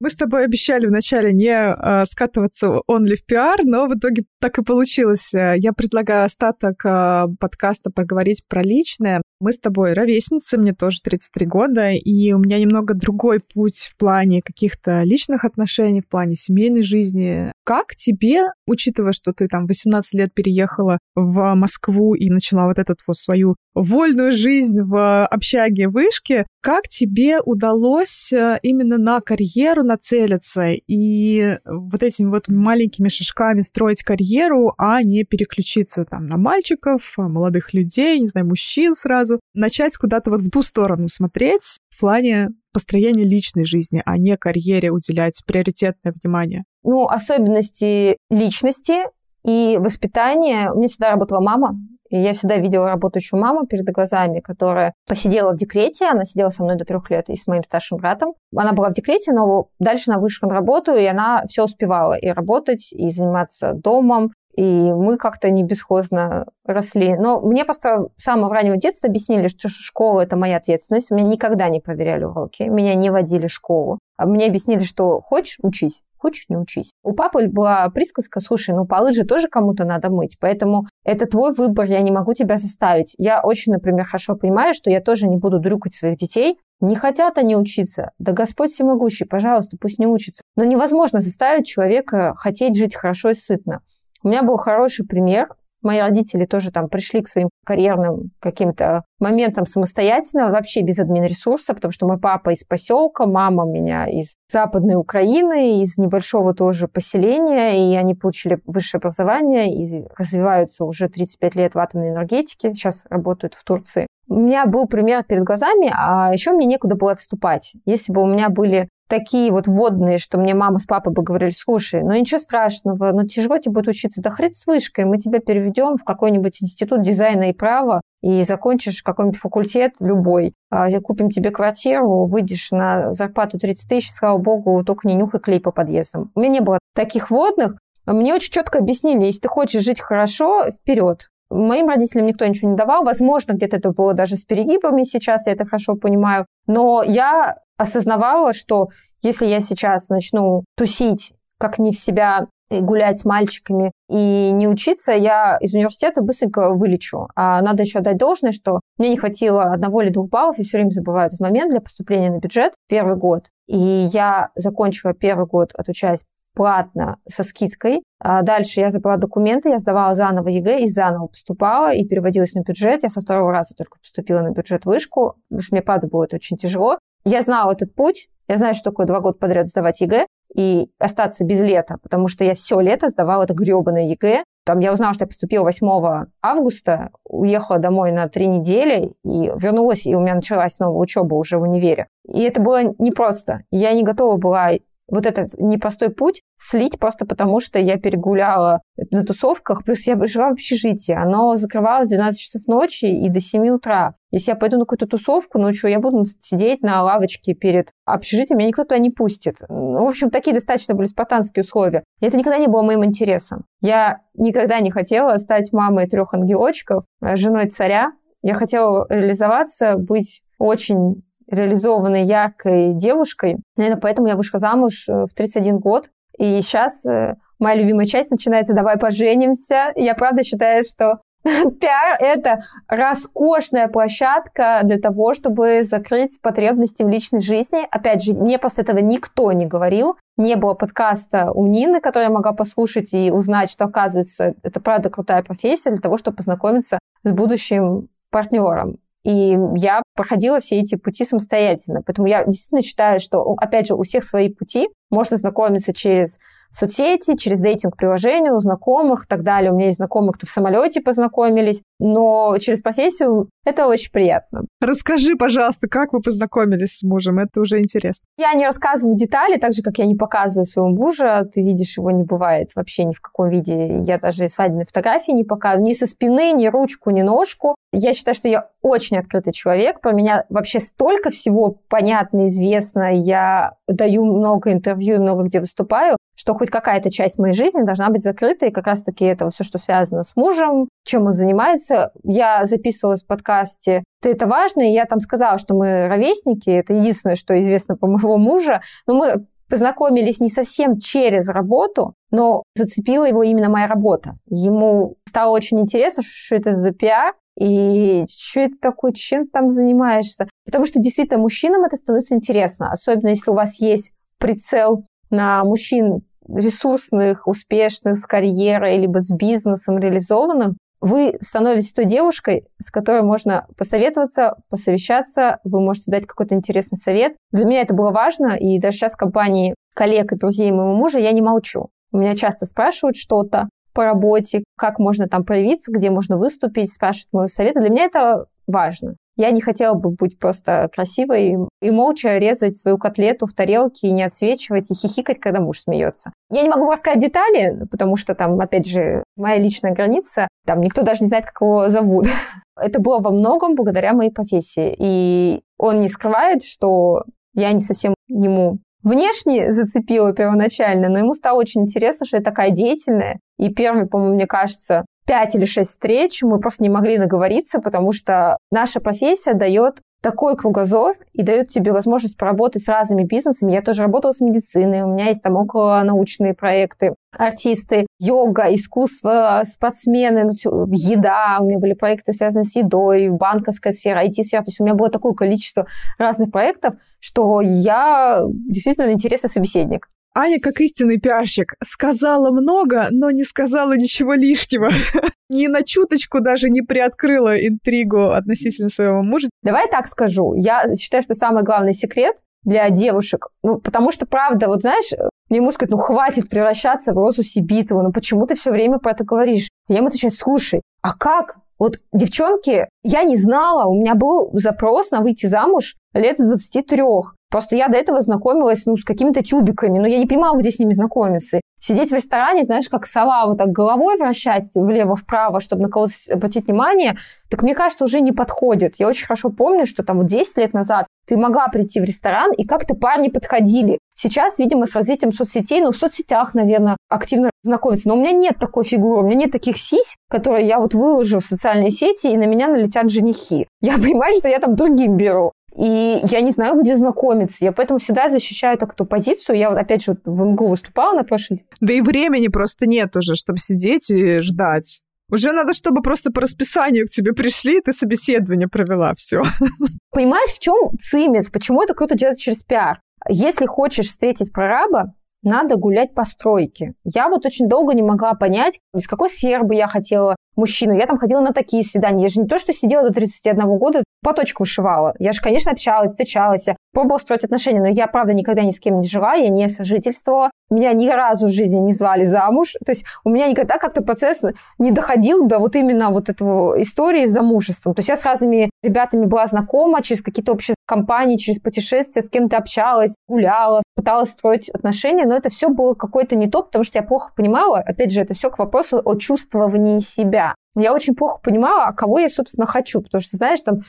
Мы с тобой обещали вначале не э, скатываться only в пиар, но в итоге так и получилось. Я предлагаю остаток э, подкаста поговорить про личное. Мы с тобой ровесницы, мне тоже 33 года, и у меня немного другой путь в плане каких-то личных отношений, в плане семейной жизни. Как тебе, учитывая, что ты там 18 лет переехала в Москву и начала вот эту вот свою вольную жизнь в общаге вышки, как тебе удалось э, именно на карьеру нацелиться и вот этими вот маленькими шажками строить карьеру, а не переключиться там на мальчиков, молодых людей, не знаю, мужчин сразу, сразу начать куда-то вот в ту сторону смотреть в плане построения личной жизни, а не карьере уделять приоритетное внимание? Ну, особенности личности и воспитания. У меня всегда работала мама, И я всегда видела работающую маму перед глазами, которая посидела в декрете, она сидела со мной до трех лет и с моим старшим братом. Она была в декрете, но дальше она вышла на работу, и она все успевала и работать, и заниматься домом, и мы как-то не бесхозно росли. Но мне просто с самого раннего детства объяснили, что школа – это моя ответственность. Меня никогда не проверяли уроки, меня не водили в школу. А мне объяснили, что хочешь – учись. Хочешь, не учись. У папы была присказка, слушай, ну полы же тоже кому-то надо мыть, поэтому это твой выбор, я не могу тебя заставить. Я очень, например, хорошо понимаю, что я тоже не буду дрюкать своих детей, не хотят они учиться. Да Господь всемогущий, пожалуйста, пусть не учатся. Но невозможно заставить человека хотеть жить хорошо и сытно. У меня был хороший пример. Мои родители тоже там пришли к своим карьерным каким-то моментам самостоятельно, вообще без админресурса, потому что мой папа из поселка, мама меня из Западной Украины, из небольшого тоже поселения, и они получили высшее образование и развиваются уже 35 лет в атомной энергетике, сейчас работают в Турции. У меня был пример перед глазами, а еще мне некуда было отступать. Если бы у меня были такие вот водные, что мне мама с папой бы говорили, слушай, ну ничего страшного, ну тяжело тебе будет учиться, да хрен с вышкой, мы тебя переведем в какой-нибудь институт дизайна и права, и закончишь какой-нибудь факультет любой, а, купим тебе квартиру, выйдешь на зарплату 30 тысяч, слава богу, только не нюхай клей по подъездам. У меня не было таких водных, мне очень четко объяснили, если ты хочешь жить хорошо, вперед. Моим родителям никто ничего не давал. Возможно, где-то это было даже с перегибами сейчас, я это хорошо понимаю. Но я осознавала, что если я сейчас начну тусить как не в себя, гулять с мальчиками и не учиться, я из университета быстренько вылечу. А надо еще дать должное, что мне не хватило одного или двух баллов, я все время забываю этот момент для поступления на бюджет первый год. И я закончила первый год, отучаясь платно со скидкой. А дальше я забрала документы, я сдавала заново ЕГЭ и заново поступала и переводилась на бюджет. Я со второго раза только поступила на бюджет вышку, потому что мне, правда, было это очень тяжело. Я знала этот путь, я знаю, что такое два года подряд сдавать ЕГЭ и остаться без лета, потому что я все лето сдавала это гребаное ЕГЭ. Там я узнала, что я поступила 8 августа, уехала домой на три недели и вернулась, и у меня началась новая учеба уже в универе. И это было непросто. Я не готова была вот этот непростой путь слить просто потому, что я перегуляла на тусовках, плюс я жила в общежитии, оно закрывалось в 12 часов ночи и до 7 утра. Если я пойду на какую-то тусовку, ну что, я буду сидеть на лавочке перед общежитием, меня никто туда не пустит. Ну, в общем, такие достаточно были спартанские условия. И это никогда не было моим интересом. Я никогда не хотела стать мамой трех ангелочков, женой царя. Я хотела реализоваться, быть очень реализованной, яркой девушкой. Наверное, поэтому я вышла замуж э, в 31 год. И сейчас э, моя любимая часть начинается «давай поженимся». Я правда считаю, что пиар – это роскошная площадка для того, чтобы закрыть потребности в личной жизни. Опять же, мне просто этого никто не говорил. Не было подкаста у Нины, который я могла послушать и узнать, что, оказывается, это правда крутая профессия для того, чтобы познакомиться с будущим партнером. И я проходила все эти пути самостоятельно. Поэтому я действительно считаю, что, опять же, у всех свои пути. Можно знакомиться через соцсети, через дейтинг-приложения, у знакомых и так далее. У меня есть знакомые, кто в самолете познакомились, но через профессию это очень приятно. Расскажи, пожалуйста, как вы познакомились с мужем? Это уже интересно. Я не рассказываю детали, так же, как я не показываю своего мужа. Ты видишь, его не бывает вообще ни в каком виде. Я даже свадебные фотографии не показываю. Ни со спины, ни ручку, ни ножку. Я считаю, что я очень открытый человек. Про меня вообще столько всего понятно, известно. Я даю много интервью много где выступаю, что хоть какая-то часть моей жизни должна быть закрыта, и как раз-таки это все, что связано с мужем, чем он занимается. Я записывалась в подкасте «Ты это важно», и я там сказала, что мы ровесники, это единственное, что известно по моего мужа, но мы познакомились не совсем через работу, но зацепила его именно моя работа. Ему стало очень интересно, что это за пиар, и что это такое, чем ты там занимаешься. Потому что действительно мужчинам это становится интересно, особенно если у вас есть прицел на мужчин ресурсных, успешных, с карьерой, либо с бизнесом реализованным, вы становитесь той девушкой, с которой можно посоветоваться, посовещаться, вы можете дать какой-то интересный совет. Для меня это было важно, и даже сейчас в компании коллег и друзей моего мужа я не молчу. У меня часто спрашивают что-то по работе, как можно там проявиться, где можно выступить, спрашивают мои советы. Для меня это важно. Я не хотела бы быть просто красивой и молча резать свою котлету в тарелке и не отсвечивать, и хихикать, когда муж смеется. Я не могу рассказать детали, потому что там, опять же, моя личная граница, там никто даже не знает, как его зовут. Это было во многом благодаря моей профессии. И он не скрывает, что я не совсем ему внешне зацепила первоначально, но ему стало очень интересно, что я такая деятельная. И первый, по-моему, мне кажется, пять или шесть встреч мы просто не могли наговориться, потому что наша профессия дает такой кругозор и дает тебе возможность поработать с разными бизнесами. Я тоже работала с медициной, у меня есть там около научные проекты, артисты, йога, искусство, спортсмены, ну, еда, у меня были проекты, связанные с едой, банковская сфера, IT-сфера. То есть у меня было такое количество разных проектов, что я действительно интересный собеседник. Аня, как истинный пиарщик, сказала много, но не сказала ничего лишнего. Ни на чуточку даже не приоткрыла интригу относительно своего мужа. Давай так скажу. Я считаю, что самый главный секрет для девушек, ну, потому что, правда, вот знаешь, мне муж говорит, ну, хватит превращаться в Розу Сибитову, ну, почему ты все время про это говоришь? Я ему отвечаю, слушай, а как? Вот девчонки, я не знала, у меня был запрос на выйти замуж лет с 23. Просто я до этого знакомилась ну, с какими-то тюбиками, но я не понимала, где с ними знакомиться. Сидеть в ресторане, знаешь, как сова, вот так головой вращать влево-вправо, чтобы на кого-то обратить внимание, так мне кажется, уже не подходит. Я очень хорошо помню, что там вот 10 лет назад ты могла прийти в ресторан, и как-то парни подходили. Сейчас, видимо, с развитием соцсетей, ну, в соцсетях, наверное, активно знакомиться. Но у меня нет такой фигуры, у меня нет таких сись, которые я вот выложу в социальные сети, и на меня налетят женихи. Я понимаю, что я там другим беру. И я не знаю, где знакомиться. Я поэтому всегда защищаю так эту позицию. Я вот опять же в МГУ выступала на прошлой. Да и времени просто нет уже, чтобы сидеть и ждать. Уже надо, чтобы просто по расписанию к тебе пришли, и ты собеседование провела, все. Понимаешь, в чем цимис? Почему это круто делать через пиар? Если хочешь встретить прораба, надо гулять по стройке. Я вот очень долго не могла понять, из какой сферы бы я хотела мужчину. Я там ходила на такие свидания. Я же не то, что сидела до 31 года, по точку вышивала. Я же, конечно, общалась, встречалась, пробовала строить отношения, но я, правда, никогда ни с кем не жила, я не сожительствовала. Меня ни разу в жизни не звали замуж. То есть у меня никогда как-то процесс не доходил до вот именно вот этого истории с замужеством. То есть я с разными ребятами была знакома через какие-то общие компании, через путешествия, с кем-то общалась, гуляла, пыталась строить отношения, но это все было какое-то не то, потому что я плохо понимала, опять же, это все к вопросу о чувствовании себя. Я очень плохо понимала, а кого я, собственно, хочу, потому что, знаешь, там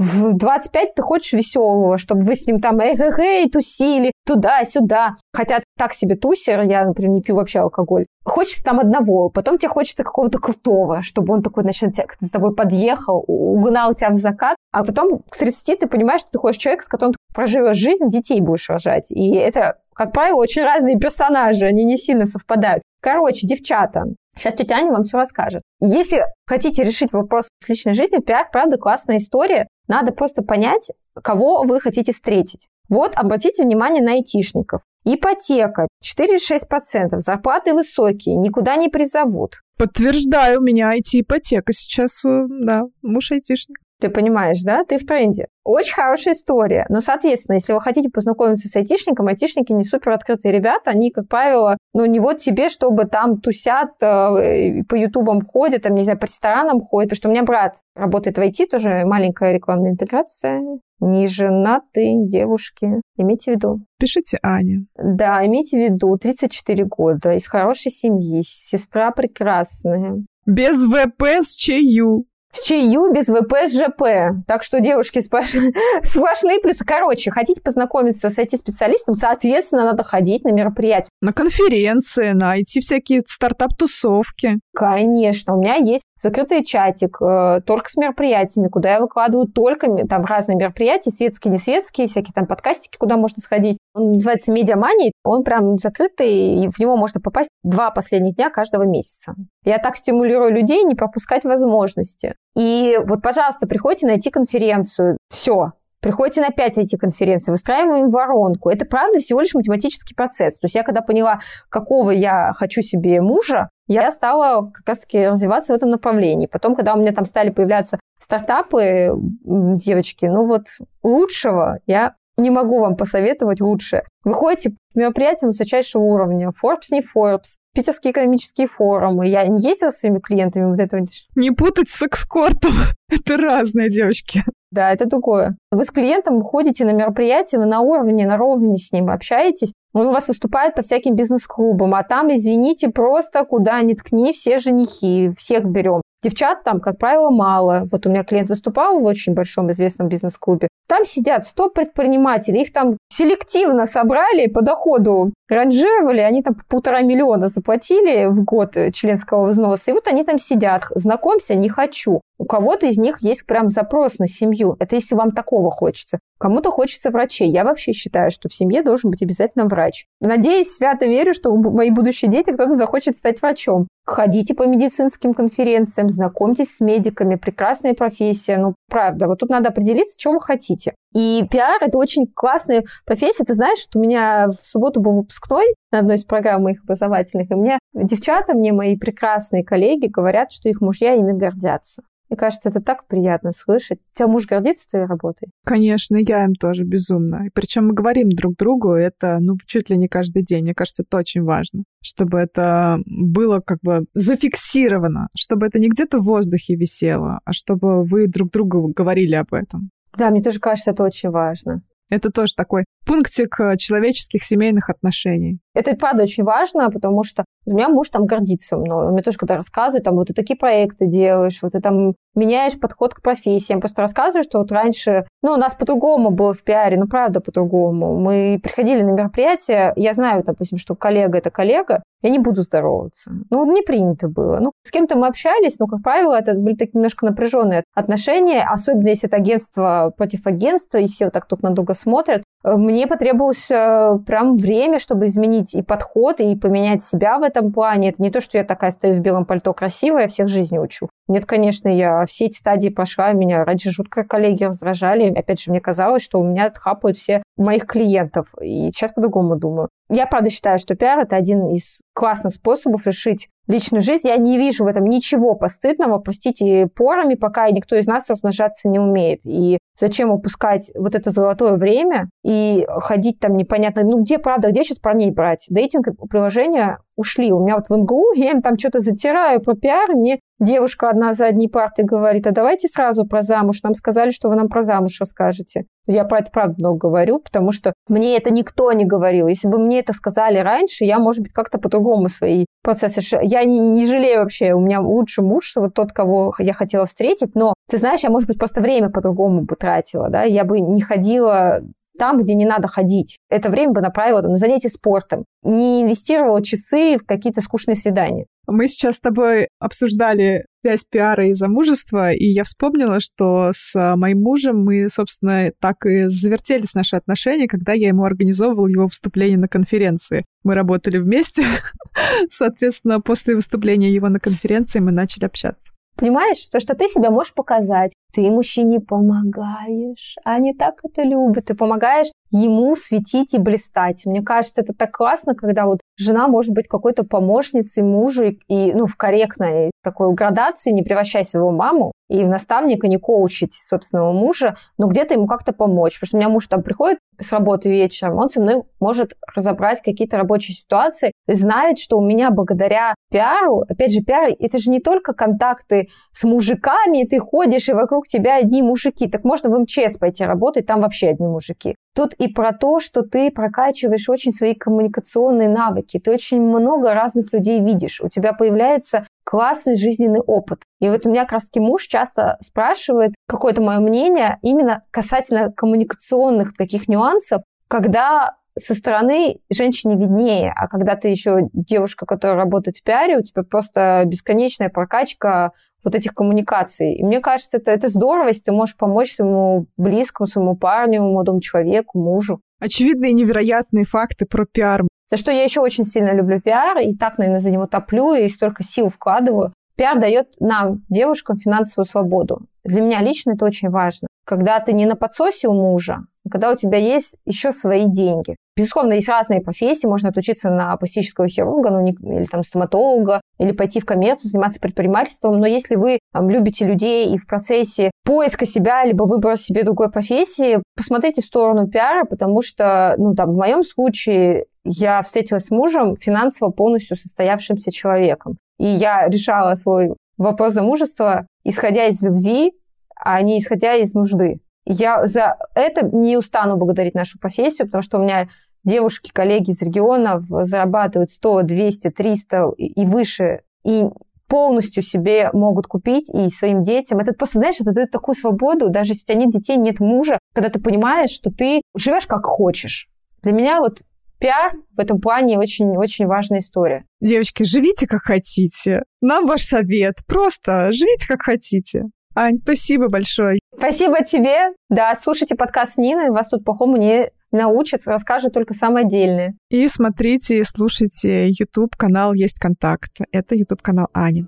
в 25 ты хочешь веселого, чтобы вы с ним там эй, эй, эй тусили туда-сюда. Хотя так себе тусер, я, например, не пью вообще алкоголь. Хочется там одного, потом тебе хочется какого-то крутого, чтобы он такой, значит, с тобой подъехал, угнал тебя в закат, а потом к 30 ты понимаешь, что ты хочешь человека, с которым ты проживешь жизнь, детей будешь рожать. И это, как правило, очень разные персонажи, они не сильно совпадают. Короче, девчата, Сейчас тетя Аня вам все расскажет. Если хотите решить вопрос с личной жизнью, пиар, правда, классная история. Надо просто понять, кого вы хотите встретить. Вот обратите внимание на айтишников. Ипотека 4-6%, зарплаты высокие, никуда не призовут. Подтверждаю, у меня IT-ипотека сейчас, э, да, муж айтишник. Ты понимаешь, да? Ты в тренде. Очень хорошая история. Но, соответственно, если вы хотите познакомиться с айтишником, айтишники не супер открытые ребята, они, как правило, ну, не вот тебе, чтобы там тусят, э, по ютубам ходят, там, не знаю, по ресторанам ходят. Потому что у меня брат работает в IT, тоже маленькая рекламная интеграция. Не женатые девушки. Имейте в виду. Пишите Аня. Да, имейте в виду. 34 года, из хорошей семьи, сестра прекрасная. Без ВП с ЧЮ. С ЧЮ без ВП с ЖП. Так что, девушки, сплош... сплошные плюсы. Короче, хотите познакомиться с IT-специалистом, соответственно, надо ходить на мероприятия. На конференции, на IT всякие стартап-тусовки. Конечно. У меня есть закрытый чатик э, только с мероприятиями, куда я выкладываю только там разные мероприятия, светские, не светские, всякие там подкастики, куда можно сходить. Он называется Медиамани, он прям закрытый, и в него можно попасть два последних дня каждого месяца. Я так стимулирую людей не пропускать возможности. И вот, пожалуйста, приходите найти конференцию. Все, Приходите на 5 эти конференций, выстраиваем воронку. Это, правда, всего лишь математический процесс. То есть я когда поняла, какого я хочу себе мужа, я стала как раз-таки развиваться в этом направлении. Потом, когда у меня там стали появляться стартапы, девочки, ну вот лучшего я не могу вам посоветовать лучше. Вы ходите по высочайшего уровня. Forbes, не Forbes. Питерские экономические форумы. Я не ездила с своими клиентами вот этого. Не путать с экскортом. Это разные девочки. Да, это другое. Вы с клиентом ходите на мероприятие, вы на уровне, на ровне с ним общаетесь, он у вас выступает по всяким бизнес-клубам, а там, извините, просто куда ни ткни, все женихи, всех берем. Девчат там, как правило, мало. Вот у меня клиент выступал в очень большом известном бизнес-клубе. Там сидят 100 предпринимателей, их там селективно собрали, по доходу ранжировали, они там полтора миллиона заплатили в год членского взноса, и вот они там сидят. Знакомься, не хочу. У кого-то из них есть прям запрос на семью. Это если вам такого хочется. Кому-то хочется врачей. Я вообще считаю, что в семье должен быть обязательно врач. Надеюсь, свято верю, что мои будущие дети кто-то захочет стать врачом. Ходите по медицинским конференциям, знакомьтесь с медиками. Прекрасная профессия. Ну, правда. Вот тут надо определиться, что вы хотите. И пиар – это очень классная профессия. Ты знаешь, что у меня в субботу был выпускной на одной из программ моих образовательных, и мне девчата, мне мои прекрасные коллеги говорят, что их мужья ими гордятся. Мне кажется, это так приятно слышать. У тебя муж гордится твоей работой? Конечно, я им тоже безумно. И причем мы говорим друг другу это, ну, чуть ли не каждый день. Мне кажется, это очень важно, чтобы это было как бы зафиксировано, чтобы это не где-то в воздухе висело, а чтобы вы друг другу говорили об этом. Да, мне тоже кажется, это очень важно. Это тоже такой пунктик э, человеческих семейных отношений. Это правда очень важно, потому что у меня муж там гордится мной. Он мне тоже когда рассказывает, там, вот ты такие проекты делаешь, вот ты там меняешь подход к профессиям. Просто рассказываю, что вот раньше, ну, у нас по-другому было в пиаре, ну, правда, по-другому. Мы приходили на мероприятие, я знаю, допустим, что коллега – это коллега, я не буду здороваться. Ну, не принято было. Ну, с кем-то мы общались, но, как правило, это были такие немножко напряженные отношения, особенно если это агентство против агентства, и все вот так друг на друга смотрят. Мне потребовалось э, прям время, чтобы изменить и подход, и поменять себя в этом плане. Это не то, что я такая стою в белом пальто красивая, всех жизни учу. Нет, конечно, я все эти стадии пошла, меня раньше жутко коллеги раздражали. Опять же, мне казалось, что у меня отхапают все моих клиентов. И сейчас по-другому думаю. Я, правда, считаю, что пиар – это один из классных способов решить личную жизнь. Я не вижу в этом ничего постыдного, простите, порами, пока никто из нас размножаться не умеет. И зачем упускать вот это золотое время и ходить там непонятно, ну где правда, где сейчас парней брать? Дейтинг-приложения ушли. У меня вот в МГУ, я им там что-то затираю про пиар, мне девушка одна за одни парты говорит, а давайте сразу про замуж. Нам сказали, что вы нам про замуж расскажете. Я про это правда много говорю, потому что мне это никто не говорил. Если бы мне это сказали раньше, я, может быть, как-то по-другому свои процессы... Я не, не жалею вообще. У меня лучший муж, вот тот, кого я хотела встретить, но, ты знаешь, я, может быть, просто время по-другому бы тратила, да, я бы не ходила там, где не надо ходить. Это время бы направила на занятия спортом. Не инвестировала часы в какие-то скучные свидания. Мы сейчас с тобой обсуждали связь пиара и замужества, и я вспомнила, что с моим мужем мы, собственно, так и завертелись наши отношения, когда я ему организовывал его выступление на конференции. Мы работали вместе, соответственно, после выступления его на конференции мы начали общаться. Понимаешь, то, что ты себя можешь показать, ты мужчине помогаешь. Они так это любят. Ты помогаешь ему светить и блистать. Мне кажется, это так классно, когда вот жена может быть какой-то помощницей мужу и, и ну, в корректной такой градации, не превращая своего маму и в наставника, не коучить собственного мужа, но где-то ему как-то помочь. Потому что у меня муж там приходит с работы вечером, он со мной может разобрать какие-то рабочие ситуации, знает, что у меня благодаря пиару, опять же, пиар, это же не только контакты с мужиками, ты ходишь, и вокруг тебя одни мужики. Так можно в МЧС пойти работать, там вообще одни мужики. Тут и про то, что ты прокачиваешь очень свои коммуникационные навыки. Ты очень много разных людей видишь. У тебя появляется классный жизненный опыт. И вот у меня как раз таки муж часто спрашивает какое-то мое мнение именно касательно коммуникационных таких нюансов, когда со стороны женщине виднее, а когда ты еще девушка, которая работает в пиаре, у тебя просто бесконечная прокачка вот этих коммуникаций. И мне кажется, это, это здорово, если ты можешь помочь своему близкому, своему парню, молодому человеку, мужу. Очевидные невероятные факты про пиар. За что я еще очень сильно люблю пиар, и так, наверное, за него топлю, и столько сил вкладываю. Пиар дает нам, девушкам, финансовую свободу. Для меня лично это очень важно. Когда ты не на подсосе у мужа, а когда у тебя есть еще свои деньги. Безусловно, есть разные профессии. Можно отучиться на пластического хирурга, ну, или там стоматолога, или пойти в коммерцию, заниматься предпринимательством. Но если вы там, любите людей и в процессе поиска себя, либо выбора себе другой профессии, посмотрите в сторону пиара, потому что, ну, там, в моем случае я встретилась с мужем финансово полностью состоявшимся человеком. И я решала свой вопрос замужества, исходя из любви, а не исходя из нужды. Я за это не устану благодарить нашу профессию, потому что у меня девушки, коллеги из регионов зарабатывают 100, 200, 300 и выше, и полностью себе могут купить и своим детям. Это просто, знаешь, это дает такую свободу, даже если у тебя нет детей, нет мужа, когда ты понимаешь, что ты живешь как хочешь. Для меня вот пиар в этом плане очень-очень важная история. Девочки, живите как хотите. Нам ваш совет. Просто живите как хотите. Ань, спасибо большое. Спасибо тебе. Да, слушайте подкаст Нины, вас тут плохому не научат, расскажут только самое отдельное. И смотрите и слушайте YouTube канал «Есть контакт». Это YouTube канал Ани.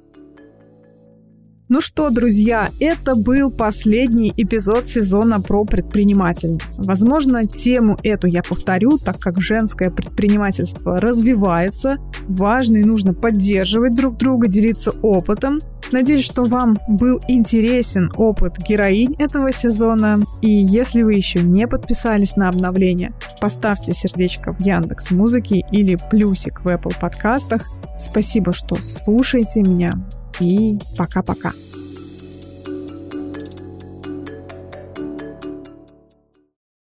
Ну что, друзья, это был последний эпизод сезона про предпринимательниц. Возможно, тему эту я повторю, так как женское предпринимательство развивается. Важно и нужно поддерживать друг друга, делиться опытом. Надеюсь, что вам был интересен опыт героинь этого сезона. И если вы еще не подписались на обновление, поставьте сердечко в Яндекс Музыке или плюсик в Apple подкастах. Спасибо, что слушаете меня и пока-пока.